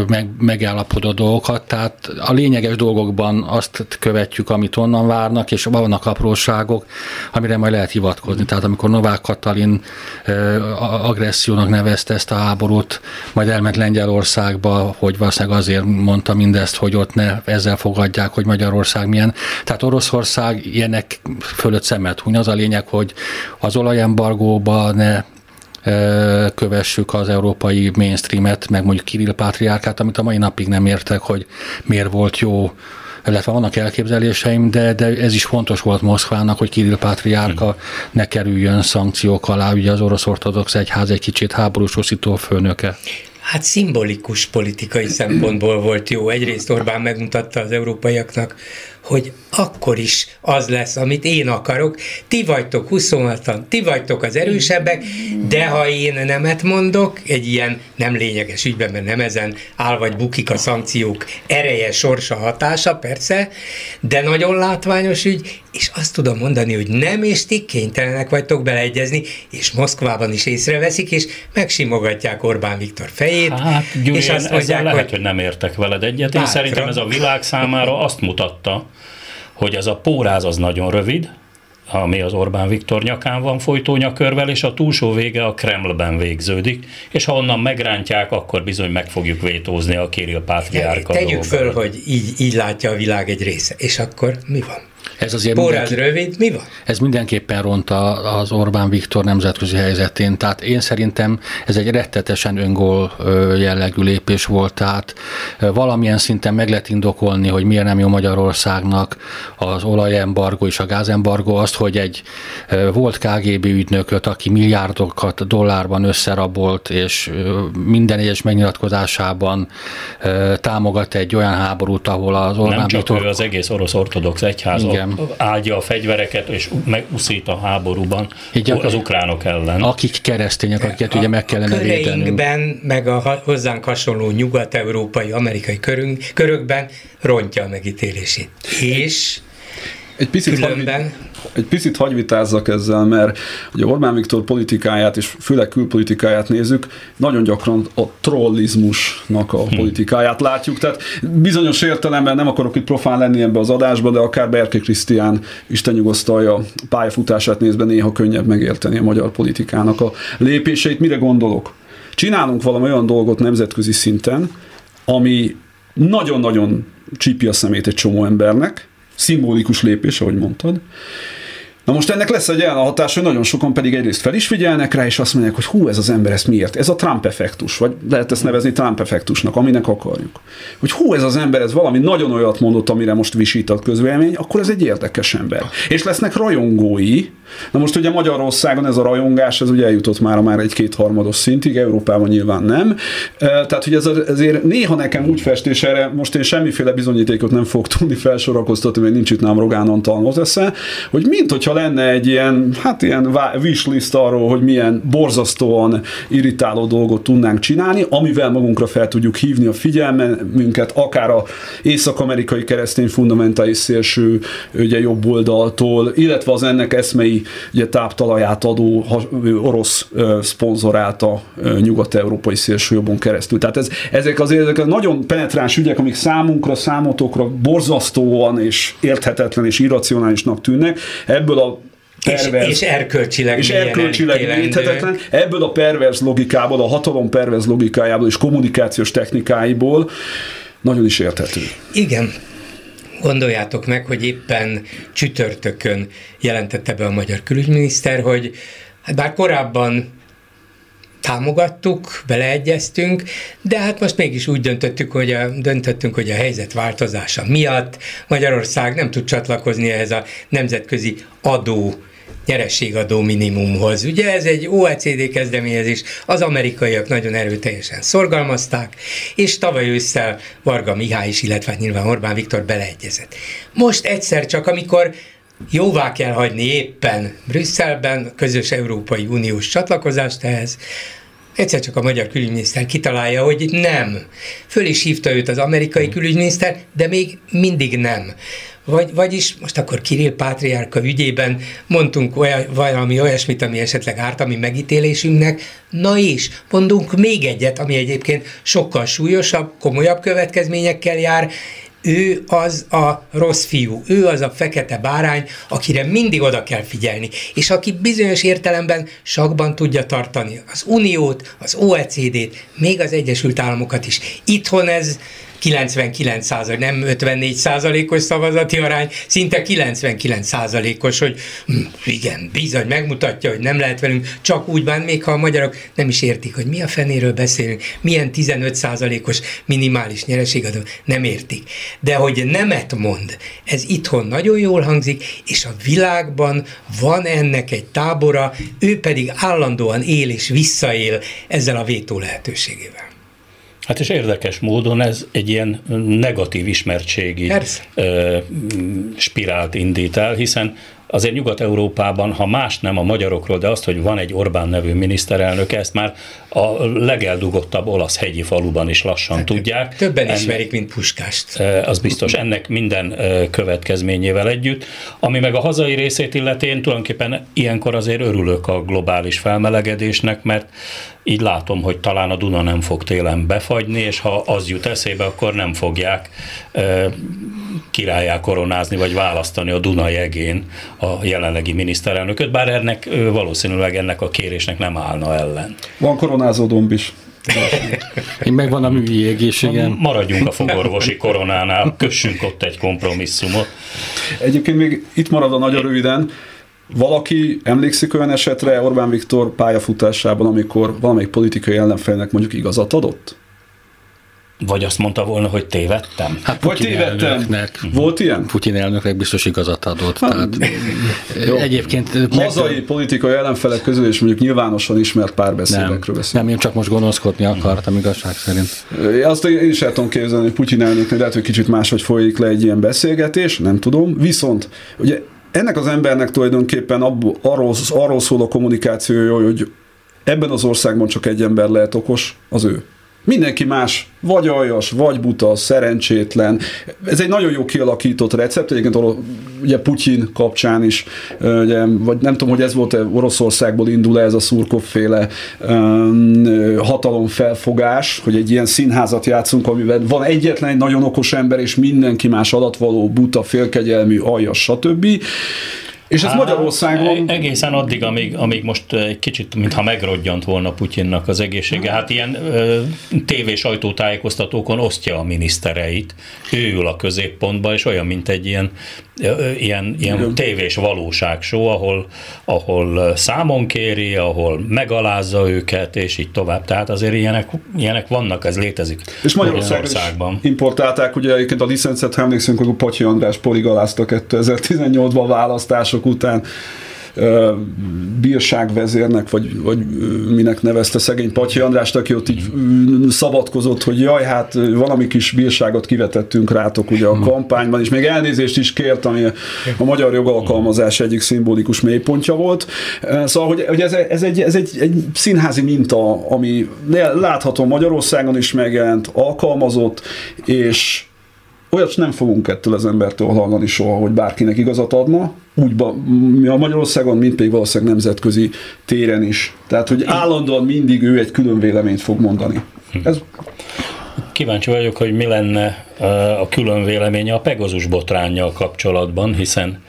meg, megállapodó dolgokat. Tehát a lényeges dolgokban azt követjük, amit onnan várnak, és vannak apróságok, amire majd lehet hivatkozni. Tehát amikor Novák Katalin agressziónak nevezte ezt a háborút, majd elment Lengyelországba, hogy valószínűleg azért mondta mindezt, hogy ott ne ezzel fogadják, hogy Magyarország milyen. Tehát Oroszország ilyenek fölött szemet huny. Az a lényeg, hogy az olajembargóba ne kövessük az európai mainstreamet, meg mondjuk Kirill Pátriárkát, amit a mai napig nem értek, hogy miért volt jó illetve vannak elképzeléseim, de, de ez is fontos volt Moszkvának, hogy Kirill Pátriárka ne kerüljön szankciók alá, ugye az orosz ortodox egyház egy kicsit háborús főnöke. Hát szimbolikus politikai szempontból volt jó. Egyrészt Orbán megmutatta az európaiaknak, hogy akkor is az lesz, amit én akarok. Ti vagytok 26-an, ti vagytok az erősebbek, de ha én nemet mondok, egy ilyen nem lényeges ügyben, mert nem ezen áll vagy bukik a szankciók ereje, sorsa, hatása, persze, de nagyon látványos ügy, és azt tudom mondani, hogy nem, és ti kénytelenek vagytok beleegyezni, és Moszkvában is észreveszik, és megsimogatják Orbán Viktor fejét. Hát, Gyuri, és azt mondják, lehet, hogy... hogy nem értek veled egyet. Én szerintem ez a világ számára azt mutatta, hogy ez a póráz az nagyon rövid, ami az Orbán Viktor nyakán van folytónyakörvel, és a túlsó vége a Kremlben végződik, és ha onnan megrántják, akkor bizony meg fogjuk vétózni a Kirill Pátriárka Tegyük föl, hogy így, így látja a világ egy része, és akkor mi van? Ez azért mindenki, rövid, mi van? Ez mindenképpen ront az Orbán Viktor nemzetközi helyzetén. Tehát én szerintem ez egy rettetesen öngól jellegű lépés volt. Tehát valamilyen szinten meg lehet indokolni, hogy miért nem jó Magyarországnak az olajembargo és a gázembargo azt, hogy egy volt KGB ügynököt, aki milliárdokat dollárban összerabolt, és minden egyes megnyilatkozásában támogat egy olyan háborút, ahol az Orbán Nem csak Viktor... ő, az egész orosz ortodox egyház Igen áldja a fegyvereket, és meguszít a háborúban Így az ukránok ellen. Akik keresztények, akiket a, ugye meg kellene védenünk. meg a hozzánk hasonló nyugat-európai, amerikai körünk, körökben rontja a megítélését. És egy picit különben egy picit hagyvitázzak ezzel, mert ugye Orbán Viktor politikáját és főleg külpolitikáját nézzük, nagyon gyakran a trollizmusnak a hm. politikáját látjuk, tehát bizonyos értelemben nem akarok itt profán lenni ebbe az adásba, de akár Berke Krisztián Isten nyugosztalja pályafutását nézve néha könnyebb megérteni a magyar politikának a lépéseit. Mire gondolok? Csinálunk valami olyan dolgot nemzetközi szinten, ami nagyon-nagyon csípi a szemét egy csomó embernek, szimbolikus lépés, ahogy mondtad, Na most ennek lesz egy olyan hatás, hogy nagyon sokan pedig egyrészt fel is figyelnek rá, és azt mondják, hogy hú, ez az ember ezt miért? Ez a Trump effektus, vagy lehet ezt nevezni Trump effektusnak, aminek akarjuk. Hogy hú, ez az ember, ez valami nagyon olyat mondott, amire most visított közvélemény, akkor ez egy érdekes ember. És lesznek rajongói. Na most ugye Magyarországon ez a rajongás, ez ugye eljutott már már egy kétharmados szintig, Európában nyilván nem. Tehát, hogy ez azért néha nekem úgy festés erre, most én semmiféle bizonyítékot nem fogok tudni felsorakoztatni, mert nincs itt nem Rogán Antal hogy mint hogyha lenne egy ilyen, hát ilyen wishlist arról, hogy milyen borzasztóan irritáló dolgot tudnánk csinálni, amivel magunkra fel tudjuk hívni a figyelmünket, akár a észak-amerikai keresztény fundamentális szélső ugye jobb oldaltól, illetve az ennek eszmei ugye, táptalaját adó orosz szponzorált a nyugat-európai szélsőjobbon keresztül. Tehát ez, ezek azért ezek nagyon penetráns ügyek, amik számunkra, számotokra borzasztóan és érthetetlen és irracionálisnak tűnnek. Ebből a perverz, és, és erkölcsileg és erkölcsileg léthetetlen. Ebből a perverz logikából, a hatalom perverz logikájából és kommunikációs technikáiból nagyon is érthető. Igen, Gondoljátok meg, hogy éppen csütörtökön jelentette be a magyar külügyminiszter, hogy hát bár korábban támogattuk, beleegyeztünk, de hát most mégis úgy döntöttük, hogy a, döntöttünk, hogy a helyzet változása miatt Magyarország nem tud csatlakozni ehhez a nemzetközi adó nyerességadó minimumhoz. Ugye ez egy OECD kezdeményezés, az amerikaiak nagyon erőteljesen szorgalmazták, és tavaly ősszel Varga Mihály is, illetve hát nyilván Orbán Viktor beleegyezett. Most egyszer csak, amikor jóvá kell hagyni éppen Brüsszelben közös Európai Uniós csatlakozást ehhez, Egyszer csak a magyar külügyminiszter kitalálja, hogy nem. Föl is hívta őt az amerikai külügyminiszter, de még mindig nem. Vagy, vagyis most akkor Kirill Pátriárka ügyében mondtunk olyan, valami olyasmit, ami esetleg árt a mi megítélésünknek, na is, mondunk még egyet, ami egyébként sokkal súlyosabb, komolyabb következményekkel jár, ő az a rossz fiú, ő az a fekete bárány, akire mindig oda kell figyelni, és aki bizonyos értelemben sakban tudja tartani az Uniót, az OECD-t, még az Egyesült Államokat is. Itthon ez 99 százalék, nem 54 százalékos szavazati arány, szinte 99 százalékos, hogy hm, igen, bizony megmutatja, hogy nem lehet velünk csak úgy bánni, még ha a magyarok nem is értik, hogy mi a fenéről beszélünk, milyen 15 százalékos minimális nyereségadó, nem értik. De hogy nemet mond, ez itthon nagyon jól hangzik, és a világban van ennek egy tábora, ő pedig állandóan él és visszaél ezzel a vétó lehetőségével. Hát és érdekes módon ez egy ilyen negatív ismertségi Persze. spirált indít el, hiszen azért Nyugat-Európában, ha más nem a magyarokról, de azt, hogy van egy Orbán nevű miniszterelnök, ezt már a legeldugottabb olasz hegyi faluban is lassan hát, tudják. Többen ennek, ismerik, mint Puskást. Az biztos, ennek minden következményével együtt. Ami meg a hazai részét illeti, én tulajdonképpen ilyenkor azért örülök a globális felmelegedésnek, mert így látom, hogy talán a Duna nem fog télen befagyni, és ha az jut eszébe, akkor nem fogják e, királyá koronázni, vagy választani a Duna jegén a jelenlegi miniszterelnököt, bár ennek valószínűleg ennek a kérésnek nem állna ellen. Van koronázó domb is. Megvan a művi egészségem. Maradjunk a fogorvosi koronánál, kössünk ott egy kompromisszumot. Egyébként még itt marad a nagyon röviden, valaki emlékszik olyan esetre Orbán Viktor pályafutásában, amikor valamelyik politikai ellenfélnek mondjuk igazat adott? Vagy azt mondta volna, hogy tévedtem? Hát Putyin tévedtem. Elnöknek, Volt ilyen? Putyin elnöknek biztos igazat adott. Hát, tehát, jó. Egyébként... Hazai meg... politikai ellenfelek közül és mondjuk nyilvánosan ismert párbeszédekről beszélünk. Nem, én csak most gonoszkodni akartam igazság szerint. Azt én is el tudom képzelni, hogy Putyin elnöknek lehet, hogy kicsit máshogy folyik le egy ilyen beszélgetés, nem tudom. Viszont ugye ennek az embernek tulajdonképpen abból, arról, arról szól a kommunikációja, hogy ebben az országban csak egy ember lehet okos, az ő. Mindenki más, vagy aljas, vagy buta, szerencsétlen. Ez egy nagyon jó kialakított recept, egyébként ugye Putyin kapcsán is, ugye, vagy nem tudom, hogy ez volt-e Oroszországból indul ez a szurkoféle um, hatalomfelfogás, hogy egy ilyen színházat játszunk, amiben van egyetlen egy nagyon okos ember, és mindenki más adatvaló, buta, félkegyelmű, aljas, stb És ez hát, Magyarországon... E- egészen addig, amíg, amíg most egy kicsit, mintha megrodjant volna Putyinnak az egészsége. Hát ilyen tévés sajtótájékoztatókon osztja a minisztereit. Ő ül a középpontba, és olyan, mint egy ilyen, ilyen, ilyen tévés valóságsó, ahol, ahol számon kéri, ahol megalázza őket, és így tovább. Tehát azért ilyenek, ilyenek vannak, ez létezik. És Magyarországban importálták, ugye egyébként a licencet, ha emlékszünk, hogy Patyi András poligalázta 2018-ban választások után bírságvezérnek, vagy, vagy minek nevezte szegény Patyi Andrást, aki ott így szabadkozott, hogy jaj, hát valami kis bírságot kivetettünk rátok ugye a kampányban, és még elnézést is kért, ami a magyar jogalkalmazás egyik szimbolikus mélypontja volt. Szóval, hogy, hogy ez, ez, egy, ez egy, egy színházi minta, ami látható Magyarországon is megjelent, alkalmazott, és olyat nem fogunk ettől az embertől hallani soha, hogy bárkinek igazat adna, úgy mi a Magyarországon, mint pedig valószínűleg nemzetközi téren is. Tehát, hogy állandóan mindig ő egy külön véleményt fog mondani. Ez... Kíváncsi vagyok, hogy mi lenne a külön véleménye a Pegazus botránnyal kapcsolatban, hiszen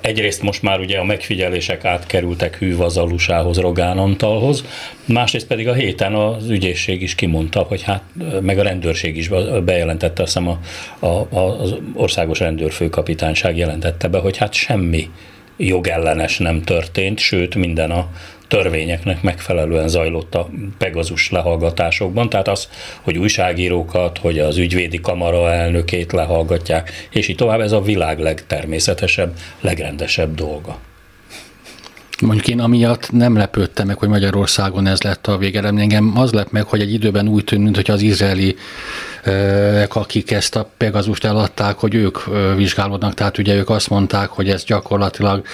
Egyrészt most már ugye a megfigyelések átkerültek hűvazalusához, Rogán Antalhoz, másrészt pedig a héten az ügyészség is kimondta, hogy hát, meg a rendőrség is bejelentette, azt hiszem a, a, az országos rendőrfőkapitányság jelentette be, hogy hát semmi jogellenes nem történt, sőt minden a törvényeknek megfelelően zajlott a Pegazus lehallgatásokban, tehát az, hogy újságírókat, hogy az ügyvédi kamara elnökét lehallgatják, és így tovább, ez a világ legtermészetesebb, legrendesebb dolga. Mondjuk én amiatt nem lepődtem meg, hogy Magyarországon ez lett a végeredmény. Engem az lett meg, hogy egy időben úgy tűnt, mint hogy az izraeli akik ezt a Pegazust eladták, hogy ők vizsgálódnak, tehát ugye ők azt mondták, hogy ez gyakorlatilag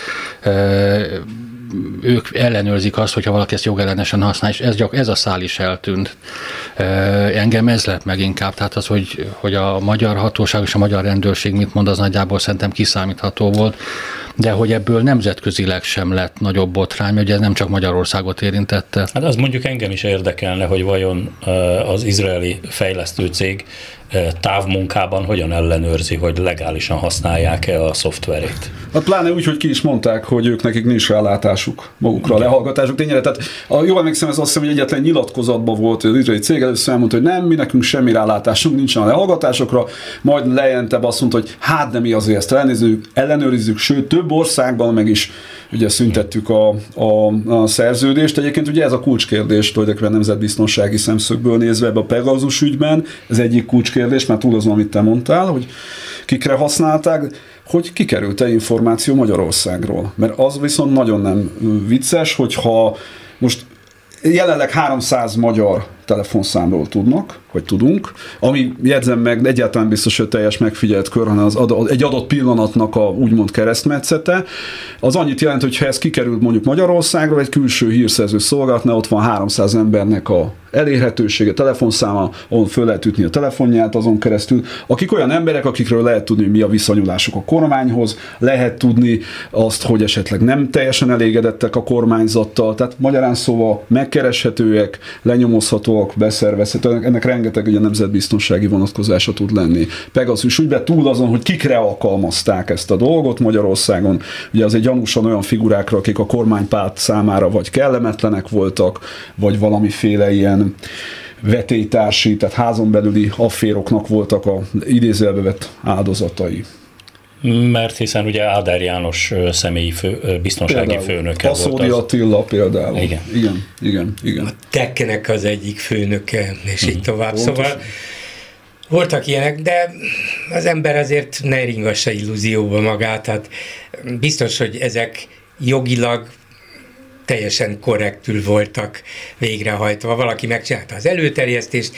ők ellenőrzik azt, hogyha valaki ezt jogellenesen használ, és ez, gyak, ez a szál is eltűnt. Engem ez lett meg inkább, tehát az, hogy, hogy a magyar hatóság és a magyar rendőrség mit mond, az nagyjából szerintem kiszámítható volt, de hogy ebből nemzetközileg sem lett nagyobb botrány, ugye ez nem csak Magyarországot érintette. Hát az mondjuk engem is érdekelne, hogy vajon az izraeli fejlesztő cég távmunkában hogyan ellenőrzi, hogy legálisan használják-e a szoftverét. Hát pláne úgy, hogy ki is mondták, hogy ők nekik nincs rálátásuk magukra, a lehallgatásuk tényleg. Tehát a, jól emlékszem, ez azt hiszem, hogy egyetlen nyilatkozatban volt, hogy az izraeli cég először elmondta, hogy nem, mi nekünk semmi rálátásunk nincsen a lehallgatásokra, majd lejentebb azt mondta, hogy hát de mi azért ezt ellenőrizzük, ellenőrizzük, sőt több országban meg is ugye szüntettük a, a, a szerződést. Egyébként ugye ez a kulcskérdés tulajdonképpen nemzetbiztonsági szemszögből nézve ebbe a Pegasus ügyben, ez egyik kulcskérdés, mert túl azon, amit te mondtál, hogy kikre használták, hogy kikerült-e információ Magyarországról. Mert az viszont nagyon nem vicces, hogyha most jelenleg 300 magyar telefonszámról tudnak, hogy tudunk, ami jegyzem meg, egyáltalán biztos, hogy teljes megfigyelt kör, hanem az ad, egy adott pillanatnak a úgymond keresztmetszete. Az annyit jelent, hogy ha ez kikerült mondjuk Magyarországra, egy külső hírszerző szolgálatnál ott van 300 embernek a elérhetősége, telefonszáma, ahol föl lehet ütni a telefonját azon keresztül, akik olyan emberek, akikről lehet tudni, mi a viszonyulásuk a kormányhoz, lehet tudni azt, hogy esetleg nem teljesen elégedettek a kormányzattal, tehát magyarán szóval megkereshetőek, lenyomozhatóak, beszervezhetőek, ennek rengeteg ugye nemzetbiztonsági vonatkozása tud lenni. Pegasus ügybe túl azon, hogy kikre alkalmazták ezt a dolgot Magyarországon, ugye egy gyanúsan olyan figurákra, akik a kormánypárt számára vagy kellemetlenek voltak, vagy valamiféle ilyen vetélytársi, tehát házon belüli afféroknak voltak a idézelbe vett áldozatai. Mert hiszen ugye Áder János személyi fő, biztonsági például, főnöke Aszódi volt. Az... Attila például. Igen. Igen, igen, igen. A Tekkenek az egyik főnöke, és így mhm. tovább. Pontosan. Szóval voltak ilyenek, de az ember azért ne ringassa illúzióba magát, tehát biztos, hogy ezek jogilag teljesen korrektül voltak végrehajtva. Valaki megcsinálta az előterjesztést,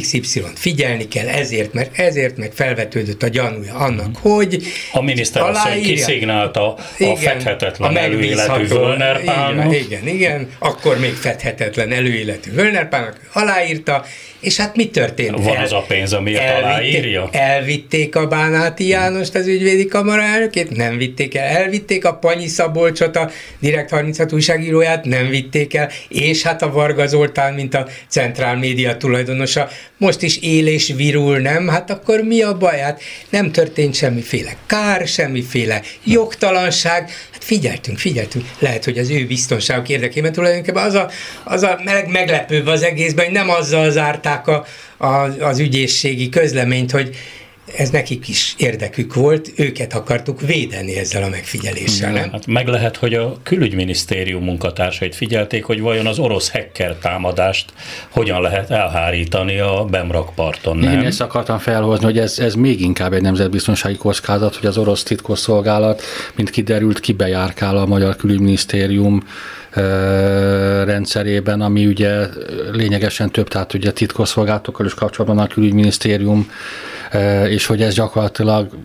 XY-t figyelni kell, ezért, mert ezért meg felvetődött a gyanúja annak, mhm. hogy a miniszter asszony kiszignálta a igen, fedhetetlen a előéletű Völnerpálnak. Igen, igen, igen, akkor még fedhetetlen előéletű Völnerpálnak aláírta, és hát mi történt? Van El, az a pénz, amiért elvitték, aláírja? Elvitték a Bánáti Jánost, az ügyvédi kamara elnökét? Nem vitték el. Elvitték a Panyi Szabolcsot, a Direkt 36 újságíróját? Nem vitték el. És hát a Varga Zoltán, mint a Centrál Média tulajdonosa, most is él és virul, nem? Hát akkor mi a baj? Hát nem történt semmiféle kár, semmiféle jogtalanság. Hát figyeltünk, figyeltünk. Lehet, hogy az ő biztonságok érdekében tulajdonképpen az a, az a meg, meglepőbb az egészben, hogy nem azzal zárták a, a, az ügyészségi közleményt, hogy ez nekik is érdekük volt, őket akartuk védeni ezzel a megfigyeléssel, nem? Hát meg lehet, hogy a külügyminisztérium munkatársait figyelték, hogy vajon az orosz hacker támadást hogyan lehet elhárítani a Bemrakparton, nem? Én ezt akartam felhozni, hogy ez, ez még inkább egy nemzetbiztonsági kockázat, hogy az orosz titkosszolgálat, mint kiderült, kibejárkál a magyar külügyminisztérium rendszerében, ami ugye lényegesen több, tehát ugye titkosszolgálatokkal is kapcsolatban a külügyminisztérium és hogy ez gyakorlatilag...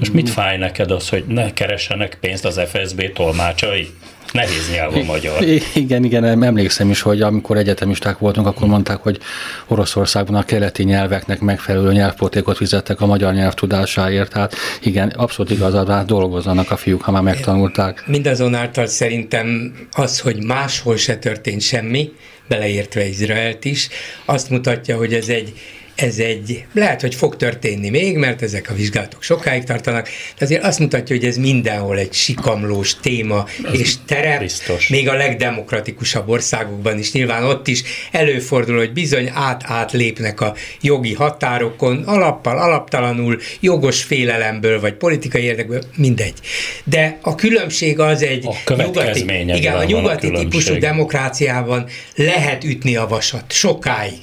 És mit fáj neked az, hogy ne keressenek pénzt az FSB tolmácsai? Nehéz nyelv a magyar. Igen, igen, emlékszem is, hogy amikor egyetemisták voltunk, akkor mondták, hogy Oroszországban a keleti nyelveknek megfelelő nyelvpotékot fizettek a magyar nyelv tudásáért. Tehát igen, abszolút igazad, hát dolgozzanak a fiúk, ha már megtanulták. Mindazonáltal szerintem az, hogy máshol se történt semmi, beleértve Izraelt is, azt mutatja, hogy ez egy ez egy, lehet, hogy fog történni még, mert ezek a vizsgálatok sokáig tartanak, de azért azt mutatja, hogy ez mindenhol egy sikamlós téma ez és terep, biztos. még a legdemokratikusabb országokban is, nyilván ott is előfordul, hogy bizony át-át lépnek a jogi határokon, alappal, alaptalanul, jogos félelemből, vagy politikai érdekből, mindegy. De a különbség az egy a nyugati, igen, a nyugati a típusú demokráciában lehet ütni a vasat, sokáig,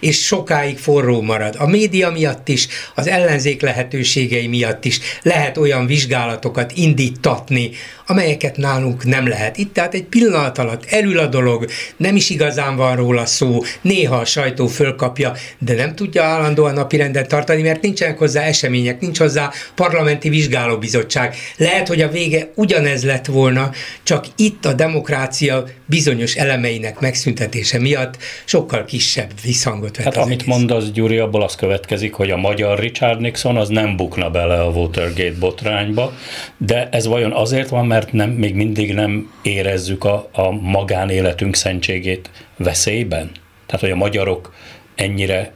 és sokáig forró forró marad. A média miatt is, az ellenzék lehetőségei miatt is lehet olyan vizsgálatokat indítatni, amelyeket nálunk nem lehet. Itt tehát egy pillanat alatt elül a dolog, nem is igazán van róla szó, néha a sajtó fölkapja, de nem tudja állandóan napirendet tartani, mert nincsenek hozzá események, nincs hozzá parlamenti vizsgálóbizottság. Lehet, hogy a vége ugyanez lett volna, csak itt a demokrácia bizonyos elemeinek megszüntetése miatt sokkal kisebb visszhangot vett Hát amit egész. mondasz, Gyuri, abból az következik, hogy a magyar Richard Nixon az nem bukna bele a Watergate botrányba, de ez vajon azért van, mert nem, még mindig nem érezzük a, a magánéletünk szentségét veszélyben? Tehát, hogy a magyarok ennyire,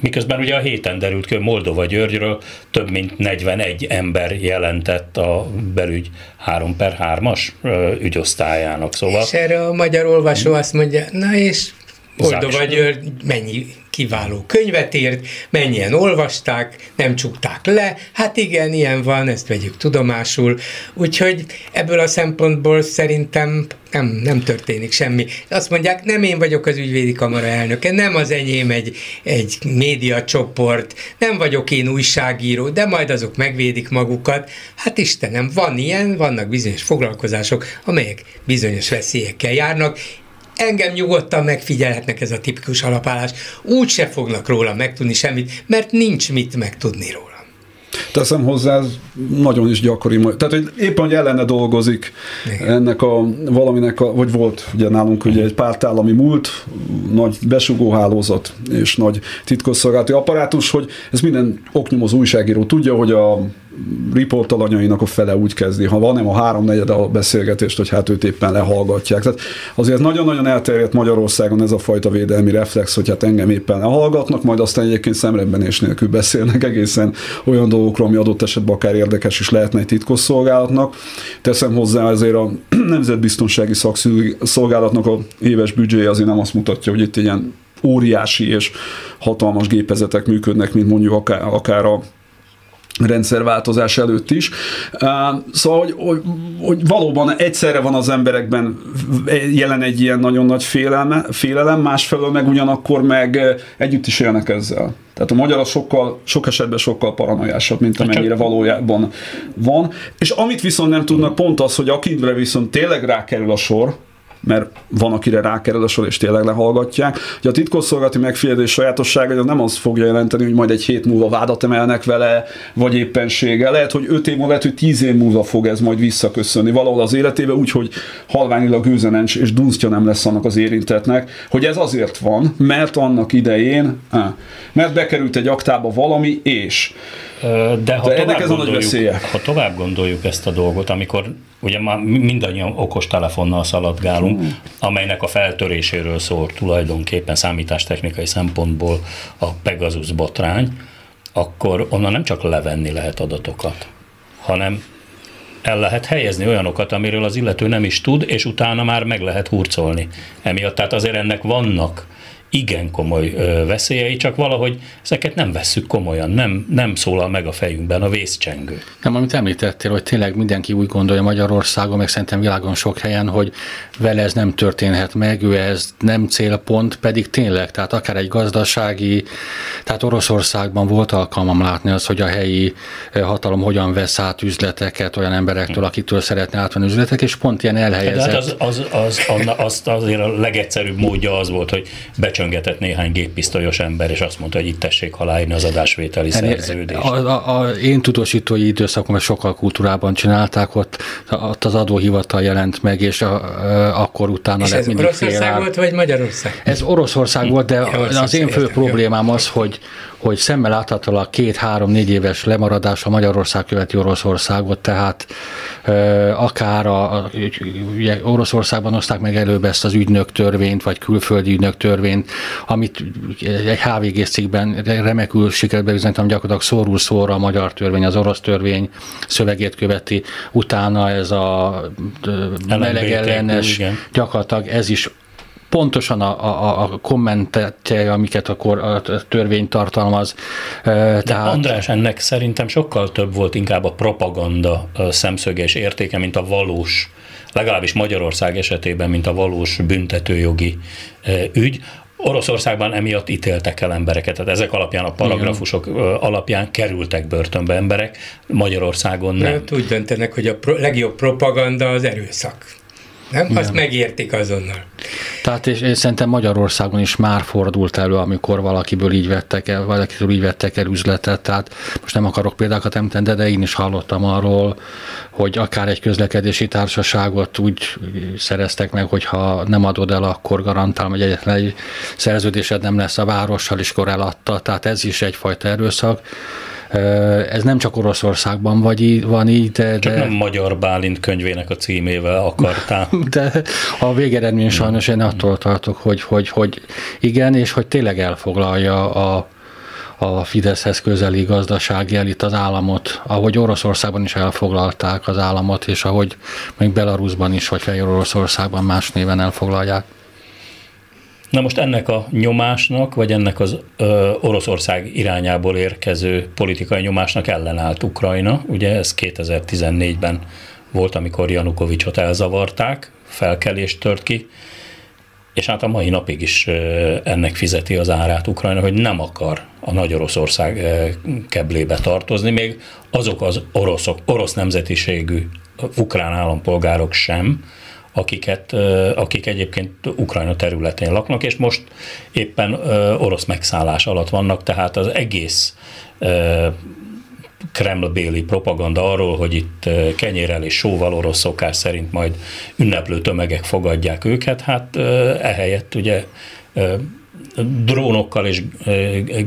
miközben ugye a héten derült ki, hogy Moldova Györgyről több mint 41 ember jelentett a belügy 3 per 3-as ügyosztályának. Szóval... És erre a magyar olvasó azt mondja, na és Moldova György mennyi kiváló könyvet írt, mennyien olvasták, nem csukták le, hát igen, ilyen van, ezt vegyük tudomásul, úgyhogy ebből a szempontból szerintem nem, nem történik semmi. Azt mondják, nem én vagyok az ügyvédi kamara elnöke, nem az enyém egy, egy média csoport, nem vagyok én újságíró, de majd azok megvédik magukat. Hát Istenem, van ilyen, vannak bizonyos foglalkozások, amelyek bizonyos veszélyekkel járnak, engem nyugodtan megfigyelhetnek ez a tipikus alapállás, úgy se fognak róla megtudni semmit, mert nincs mit megtudni róla. Teszem hozzá, ez nagyon is gyakori. Tehát, hogy éppen, hogy ellene dolgozik Igen. ennek a valaminek, a, vagy volt ugye nálunk ugye egy pártállami múlt, nagy besugóhálózat és nagy titkosszolgálati apparátus, hogy ez minden oknyomozó újságíró tudja, hogy a riportalanyainak a fele úgy kezdi, ha van nem a háromnegyed a beszélgetést, hogy hát őt éppen lehallgatják. Tehát azért nagyon-nagyon elterjedt Magyarországon ez a fajta védelmi reflex, hogy hát engem éppen lehallgatnak, majd aztán egyébként szemrebbenés nélkül beszélnek egészen olyan dolgokról, ami adott esetben akár érdekes is lehetne egy titkosszolgálatnak. Teszem hozzá azért a Nemzetbiztonsági Szakszolgálatnak a éves büdzséje azért nem azt mutatja, hogy itt ilyen óriási és hatalmas gépezetek működnek, mint mondjuk akár, akár a rendszerváltozás előtt is. Szóval, hogy, hogy, hogy valóban egyszerre van az emberekben jelen egy ilyen nagyon nagy félelme, félelem, másfelől meg ugyanakkor meg együtt is élnek ezzel. Tehát a magyar az sokkal, sok esetben sokkal paranoiásabb, mint hát amennyire valójában van. És amit viszont nem tudnak, pont az, hogy akire viszont tényleg rákerül a sor, mert van, akire rákerül a sor, és tényleg lehallgatják. Hogy a titkosszolgálati megfigyelés sajátossága nem az fogja jelenteni, hogy majd egy hét múlva vádat emelnek vele, vagy éppensége. Lehet, hogy öt év múlva, lehet, hogy tíz év múlva fog ez majd visszaköszönni valahol az életébe, úgyhogy halványilag gőzenencs és dunsztja nem lesz annak az érintetnek, hogy ez azért van, mert annak idején, mert bekerült egy aktába valami, és de ha, De tovább, gondoljuk, ha tovább gondoljuk ezt a dolgot, amikor ugye már mindannyian okos telefonnal szaladgálunk, amelynek a feltöréséről szól tulajdonképpen számítástechnikai szempontból a Pegasus botrány, akkor onnan nem csak levenni lehet adatokat, hanem el lehet helyezni olyanokat, amiről az illető nem is tud, és utána már meg lehet hurcolni. Emiatt, tehát azért ennek vannak igen komoly veszélyei, csak valahogy ezeket nem vesszük komolyan, nem, nem szólal meg a fejünkben a vészcsengő. Nem, amit említettél, hogy tényleg mindenki úgy gondolja Magyarországon, meg szerintem világon sok helyen, hogy vele ez nem történhet meg, ő ez nem célpont, pedig tényleg, tehát akár egy gazdasági, tehát Oroszországban volt alkalmam látni az, hogy a helyi hatalom hogyan vesz át üzleteket olyan emberektől, akitől szeretne átvenni üzletek, és pont ilyen elhelyezett. De hát az, az, az, az, az, azért a legegyszerűbb módja az volt, hogy becsön csöngetett néhány géppisztolyos ember, és azt mondta, hogy itt tessék aláírni az adásvételi szerződést. A, a, a, én tudósítói időszakomban sokkal kultúrában csinálták, ott, ott az adóhivatal jelent meg, és a, a, akkor utána és lett ez mindig Oroszország volt, vagy Magyarország? Ez Oroszország volt, de az én fő problémám az, hogy, hogy szemmel láthatólag két-három-négy éves lemaradás a Magyarország követi Oroszországot, tehát akár a, a, ugye Oroszországban hozták meg előbb ezt az ügynök törvényt, vagy külföldi ügynök törvényt, amit egy HVG cikkben remekül sikerült bebizonyítani, gyakorlatilag szórul szóra a magyar törvény, az orosz törvény szövegét követi, utána ez a meleg ellenes, gyakorlatilag ez is pontosan a, a, a kommentetje, amiket a, kor, a törvény tartalmaz. Tehát... De András, ennek szerintem sokkal több volt inkább a propaganda szemszöges értéke, mint a valós legalábbis Magyarország esetében, mint a valós büntetőjogi ügy. Oroszországban emiatt ítéltek el embereket, tehát ezek alapján, a paragrafusok Igen. alapján kerültek börtönbe emberek, Magyarországon nem. Hát úgy döntenek, hogy a pro- legjobb propaganda az erőszak. Nem? nem? Azt megértik azonnal. Tehát és én szerintem Magyarországon is már fordult elő, amikor valakiből így vettek el, valakitől így vettek el üzletet, tehát most nem akarok példákat említeni, de, de én is hallottam arról, hogy akár egy közlekedési társaságot úgy szereztek meg, hogy ha nem adod el, akkor garantál, hogy egyetlen egy szerződésed nem lesz a várossal, és akkor eladta, tehát ez is egyfajta erőszak ez nem csak Oroszországban vagy, van így, de... Csak de... nem Magyar Bálint könyvének a címével akartál. De a végeredmény sajnos én attól tartok, hogy, hogy, hogy igen, és hogy tényleg elfoglalja a, a Fideszhez közeli gazdasági elit az államot, ahogy Oroszországban is elfoglalták az államot, és ahogy még Belarusban is, vagy Fehér Oroszországban más néven elfoglalják. Na most ennek a nyomásnak, vagy ennek az ö, Oroszország irányából érkező politikai nyomásnak ellenállt Ukrajna. Ugye ez 2014-ben volt, amikor Janukovicsot elzavarták, felkelést tört ki, és hát a mai napig is ennek fizeti az árát Ukrajna, hogy nem akar a Nagy Oroszország keblébe tartozni, még azok az oroszok, orosz nemzetiségű ukrán állampolgárok sem, akiket, akik egyébként Ukrajna területén laknak, és most éppen orosz megszállás alatt vannak, tehát az egész Kreml-béli propaganda arról, hogy itt kenyérrel és sóval orosz szokás szerint majd ünneplő tömegek fogadják őket, hát ehelyett ugye drónokkal és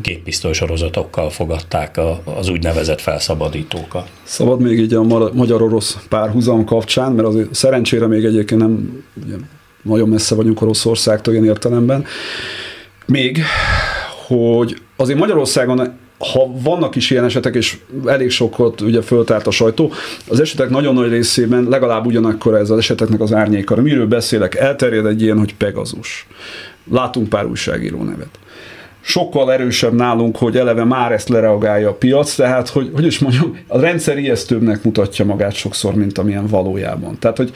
géppisztoly sorozatokkal fogadták az úgynevezett felszabadítókat. Szabad még így a magyar-orosz párhuzam kapcsán, mert azért szerencsére még egyébként nem ugye, nagyon messze vagyunk Oroszországtól ilyen értelemben. Még, hogy azért Magyarországon ha vannak is ilyen esetek, és elég sokat ugye föltárt a sajtó, az esetek nagyon nagy részében legalább ugyanakkor ez az eseteknek az árnyéka. Miről beszélek? Elterjed egy ilyen, hogy Pegazus. Látunk pár újságíró nevet sokkal erősebb nálunk, hogy eleve már ezt lereagálja a piac, tehát, hogy, hogy is mondjam, a rendszer ijesztőbbnek mutatja magát sokszor, mint amilyen valójában. Tehát, hogy,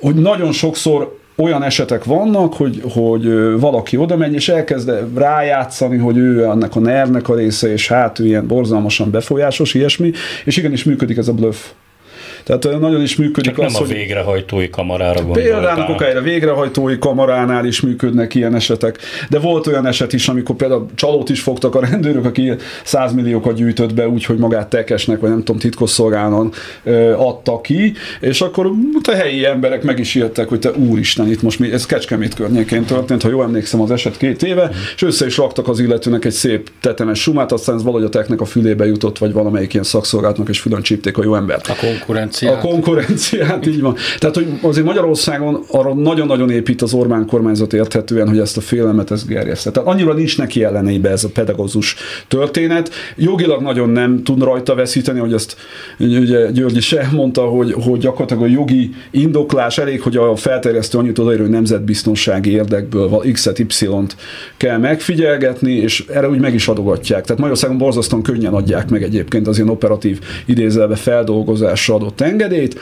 hogy nagyon sokszor olyan esetek vannak, hogy, hogy valaki oda megy, és elkezd rájátszani, hogy ő annak a nervnek a része, és hát ő ilyen borzalmasan befolyásos, ilyesmi, és igenis működik ez a bluff. Tehát nagyon is működik Csak az, nem a végrehajtói kamarára gondoltál. Például akár a végrehajtói kamaránál is működnek ilyen esetek, de volt olyan eset is, amikor például csalót is fogtak a rendőrök, aki 100 milliókat gyűjtött be úgy, hogy magát tekesnek, vagy nem tudom, titkosszolgálon adta ki, és akkor a helyi emberek meg is jöttek, hogy te úristen, itt most mi, ez Kecskemét környékén történt, ha jól emlékszem az eset két éve, mm. és össze is raktak az illetőnek egy szép tetemes sumát, aztán ez valahogy a teknek a fülébe jutott, vagy valamelyik ilyen szakszolgálatnak, és fülön csípték a jó embert. A konkurens konkurenciát. A konkurenciát, így van. Tehát, hogy azért Magyarországon arra nagyon-nagyon épít az Orbán kormányzat érthetően, hogy ezt a félelmet ezt gerjeszte. Tehát annyira nincs neki ellenébe ez a pedagógus történet. Jogilag nagyon nem tud rajta veszíteni, hogy ezt ugye György is elmondta, hogy, hogy gyakorlatilag a jogi indoklás elég, hogy a felterjesztő annyit odaír, hogy nemzetbiztonsági érdekből X-et, Y-t kell megfigyelgetni, és erre úgy meg is adogatják. Tehát Magyarországon borzasztóan könnyen adják meg egyébként az ilyen operatív idézelve feldolgozásra adott engedélyt.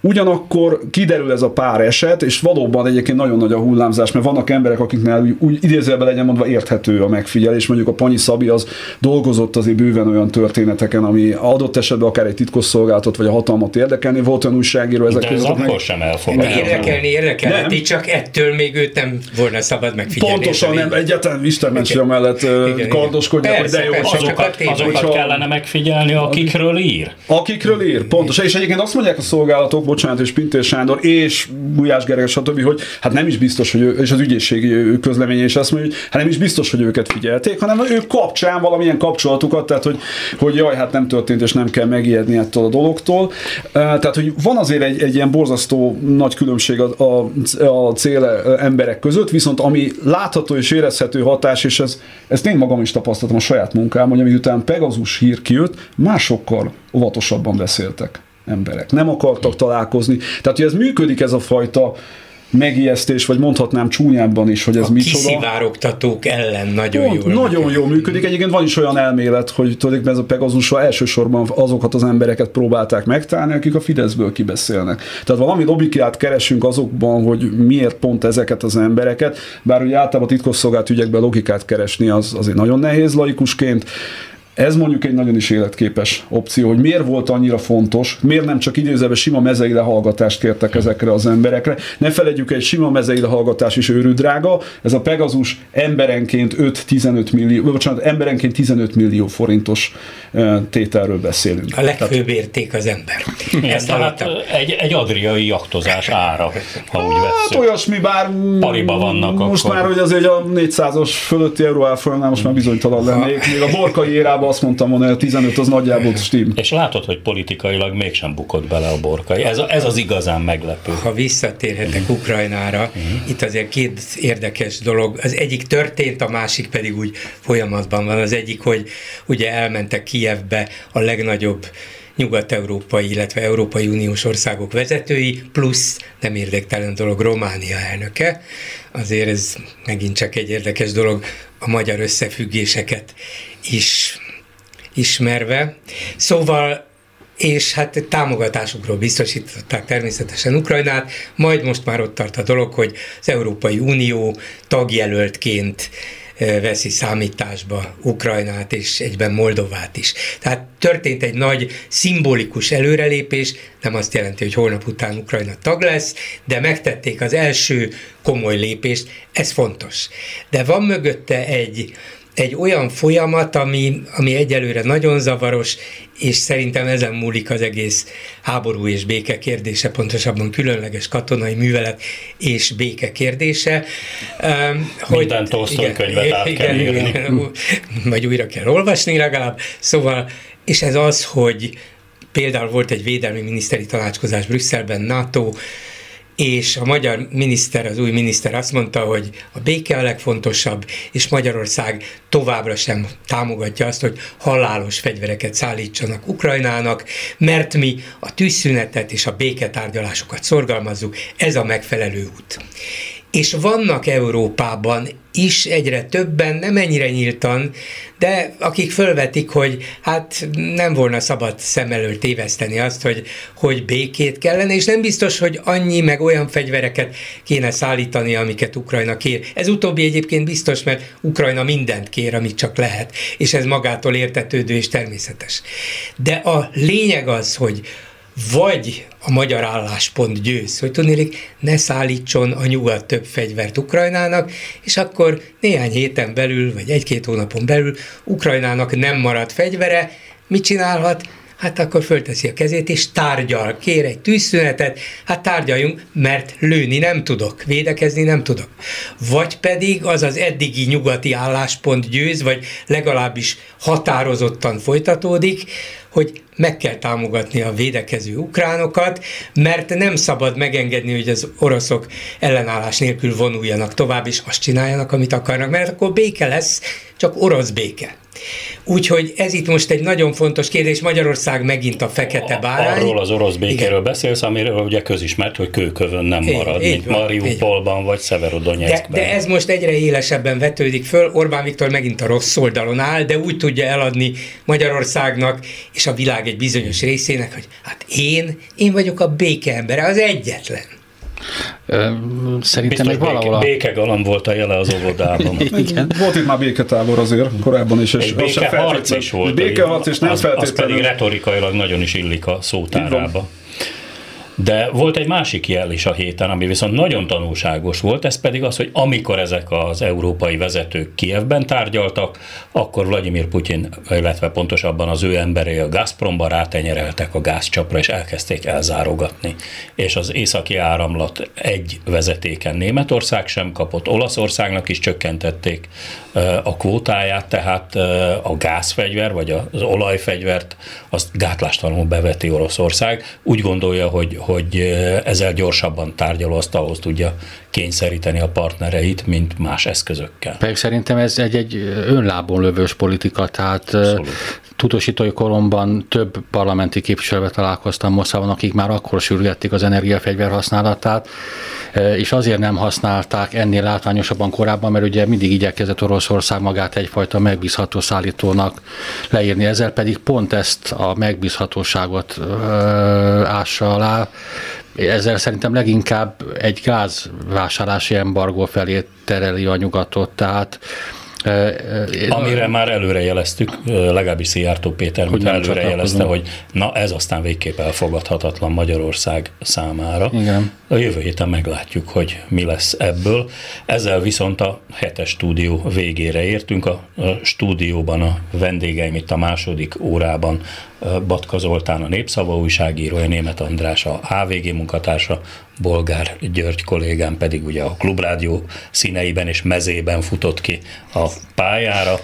Ugyanakkor kiderül ez a pár eset, és valóban egyébként nagyon nagy a hullámzás, mert vannak emberek, akiknél úgy, úgy idézőjelben legyen mondva érthető a megfigyelés. Mondjuk a Panyi Szabi az dolgozott azért bőven olyan történeteken, ami adott esetben akár egy titkosszolgálatot vagy a hatalmat érdekelni. Volt olyan újságíró ezek De ez között. akkor meg... sem elfogadható. Érdekelni érdekelheti, Nem. csak ettől még őt nem volna szabad megfigyelni. Pontosan nem, egyáltalán Isten mentse mellett Igen, kardoskodják, hogy de Persze, jó, persze, Azokat, azokat kellene megfigyelni, akikről ír. Akikről ír, pontosan. És egyébként azt mondják a szolgálatok, bocsánat, és Pintér Sándor, és Gulyás Gergely, stb., hogy hát nem is biztos, hogy ő, és az ügyészségi közleménye is azt mondja, hogy hát nem is biztos, hogy őket figyelték, hanem ők kapcsán valamilyen kapcsolatukat, tehát hogy, hogy jaj, hát nem történt, és nem kell megijedni ettől a dologtól. Tehát, hogy van azért egy, egy ilyen borzasztó nagy különbség a, a, a cél emberek között, viszont ami látható és érezhető hatás, és ez, ezt én magam is tapasztaltam a saját munkám, hogy miután Pegazus hír kijött, másokkal óvatosabban beszéltek emberek. Nem akartak találkozni. Tehát, hogy ez működik ez a fajta megijesztés, vagy mondhatnám csúnyábban is, hogy ez A micsoda. kiszivárogtatók ellen nagyon Pont, jól. nagyon jól működik. Egyébként van is olyan elmélet, hogy tulajdonképpen ez a Pegazusra elsősorban azokat az embereket próbálták megtalálni, akik a Fideszből kibeszélnek. Tehát valami logikát keresünk azokban, hogy miért pont ezeket az embereket, bár ugye általában titkosszolgált ügyekben logikát keresni az azért nagyon nehéz laikusként, ez mondjuk egy nagyon is életképes opció, hogy miért volt annyira fontos, miért nem csak idézőben sima mezei lehallgatást kértek ezekre az emberekre. Ne felejtjük, egy sima mezei lehallgatás is őrűdrága, ez a Pegazus emberenként 5-15 millió, vagy bocsánat, emberenként 15 millió forintos eh, tételről beszélünk. A legfőbb érték az ember. Ezt tehát hallottam. egy, egy adriai jaktozás ára, ha úgy Hát olyasmi, bár Pariba vannak most akkor. már, hogy azért a 400-as fölötti euró most már bizonytalan lennék. Még a borkai érában azt mondtam volna, hogy a 15 az nagyjából stim. És látod, hogy politikailag mégsem bukott bele a borkai. Ez, a- ez az igazán meglepő. Ha visszatérhetek Ukrajnára, itt azért két érdekes dolog. Az egyik történt, a másik pedig úgy folyamatban van. Az egyik, hogy ugye elmentek Kijevbe a legnagyobb nyugat-európai, illetve Európai Uniós országok vezetői, plusz nem érdektelen dolog Románia elnöke. Azért ez megint csak egy érdekes dolog a magyar összefüggéseket is ismerve. Szóval és hát támogatásukról biztosították természetesen Ukrajnát, majd most már ott tart a dolog, hogy az Európai Unió tagjelöltként eh, veszi számításba Ukrajnát és egyben Moldovát is. Tehát történt egy nagy szimbolikus előrelépés, nem azt jelenti, hogy holnap után Ukrajna tag lesz, de megtették az első komoly lépést, ez fontos. De van mögötte egy egy olyan folyamat, ami, ami egyelőre nagyon zavaros, és szerintem ezen múlik az egész háború és béke kérdése, pontosabban különleges katonai művelet és béke kérdése. Um, Minden Tolsztoy könyvet át kell írni. igen, vagy újra kell olvasni legalább. Szóval, és ez az, hogy például volt egy védelmi miniszteri tanácskozás Brüsszelben, NATO, és a magyar miniszter, az új miniszter azt mondta, hogy a béke a legfontosabb, és Magyarország továbbra sem támogatja azt, hogy halálos fegyvereket szállítsanak Ukrajnának, mert mi a tűzszünetet és a béketárgyalásokat szorgalmazzuk, ez a megfelelő út. És vannak Európában is egyre többen, nem ennyire nyíltan, de akik fölvetik, hogy hát nem volna szabad szem elől téveszteni azt, hogy, hogy békét kellene, és nem biztos, hogy annyi meg olyan fegyvereket kéne szállítani, amiket Ukrajna kér. Ez utóbbi egyébként biztos, mert Ukrajna mindent kér, amit csak lehet, és ez magától értetődő és természetes. De a lényeg az, hogy vagy a magyar álláspont győz, hogy tudnélik, ne szállítson a nyugat több fegyvert Ukrajnának, és akkor néhány héten belül, vagy egy-két hónapon belül Ukrajnának nem marad fegyvere, mit csinálhat? hát akkor fölteszi a kezét, és tárgyal, kér egy tűzszünetet, hát tárgyaljunk, mert lőni nem tudok, védekezni nem tudok. Vagy pedig az az eddigi nyugati álláspont győz, vagy legalábbis határozottan folytatódik, hogy meg kell támogatni a védekező ukránokat, mert nem szabad megengedni, hogy az oroszok ellenállás nélkül vonuljanak tovább, és azt csináljanak, amit akarnak, mert akkor béke lesz, csak orosz béke. Úgyhogy ez itt most egy nagyon fontos kérdés. Magyarország megint a fekete bárány. Arról az orosz békéről Igen. beszélsz, amiről ugye közismert, hogy kőkövön nem marad, így, mint van, Mariupolban vagy Severodonetskben. De, de ez most egyre élesebben vetődik föl. Orbán Viktor megint a rossz oldalon áll, de úgy tudja eladni Magyarországnak és a világ egy bizonyos részének, hogy hát én, én vagyok a béke embere, az egyetlen. Szerintem Biztos még valahol a... békegalam volt a jele az óvodában. Igen. Volt itt már béketábor azért korábban is. És békeharc is volt. Békeharc és nem az, feltétlenül. Az pedig retorikailag nagyon is illik a szótárába. De volt egy másik jel is a héten, ami viszont nagyon tanulságos volt, ez pedig az, hogy amikor ezek az európai vezetők Kievben tárgyaltak, akkor Vladimir Putyin, illetve pontosabban az ő emberei a Gazpromba rátenyereltek a gázcsapra, és elkezdték elzárogatni. És az északi áramlat egy vezetéken Németország sem kapott, Olaszországnak is csökkentették a kvótáját, tehát a gázfegyver, vagy az olajfegyvert, azt gátlástalanul beveti Oroszország. Úgy gondolja, hogy, hogy ezzel gyorsabban tárgyalóasztalhoz tudja kényszeríteni a partnereit, mint más eszközökkel. Pedig szerintem ez egy, egy önlábon lövős politika, tehát Abszolút. tudósítói koromban több parlamenti képviselővel találkoztam Moszában, akik már akkor sürgették az energiafegyver használatát, és azért nem használták ennél látványosabban korábban, mert ugye mindig igyekezett Oroszország magát egyfajta megbízható szállítónak leírni, ezzel pedig pont ezt a megbízhatóságot ássa alá, ezzel szerintem leginkább egy gázvásárlási embargó felé tereli a nyugatot, tehát Amire már előre jeleztük, legalábbis Szijjártó Péter hogy előre jelezte, hogy na ez aztán végképp elfogadhatatlan Magyarország számára. Igen. A jövő héten meglátjuk, hogy mi lesz ebből. Ezzel viszont a hetes stúdió végére értünk. A stúdióban a vendégeim itt a második órában Batka Zoltán, a Népszava újságírója, Német András, a HVG munkatársa, Bolgár György kollégám pedig ugye a Klubrádió színeiben és mezében futott ki a pályára.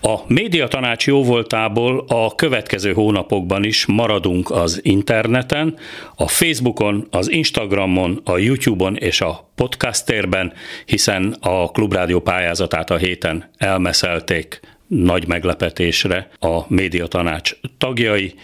A médiatanács jóvoltából a következő hónapokban is maradunk az interneten, a Facebookon, az Instagramon, a YouTube-on és a podcastérben, hiszen a Klubrádió pályázatát a héten elmeszelték nagy meglepetésre a médiatanács tagjai.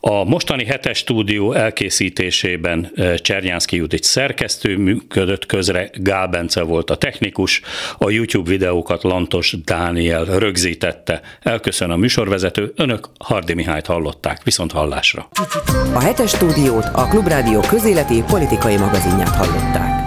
A mostani hetes stúdió elkészítésében eh, Csernyánszki Judit szerkesztő működött közre, Gál Bence volt a technikus, a YouTube videókat Lantos Dániel rögzítette. Elköszön a műsorvezető, önök Hardi Mihályt hallották, viszont hallásra. A hetes stúdiót a Klubrádió közéleti politikai magazinját hallották.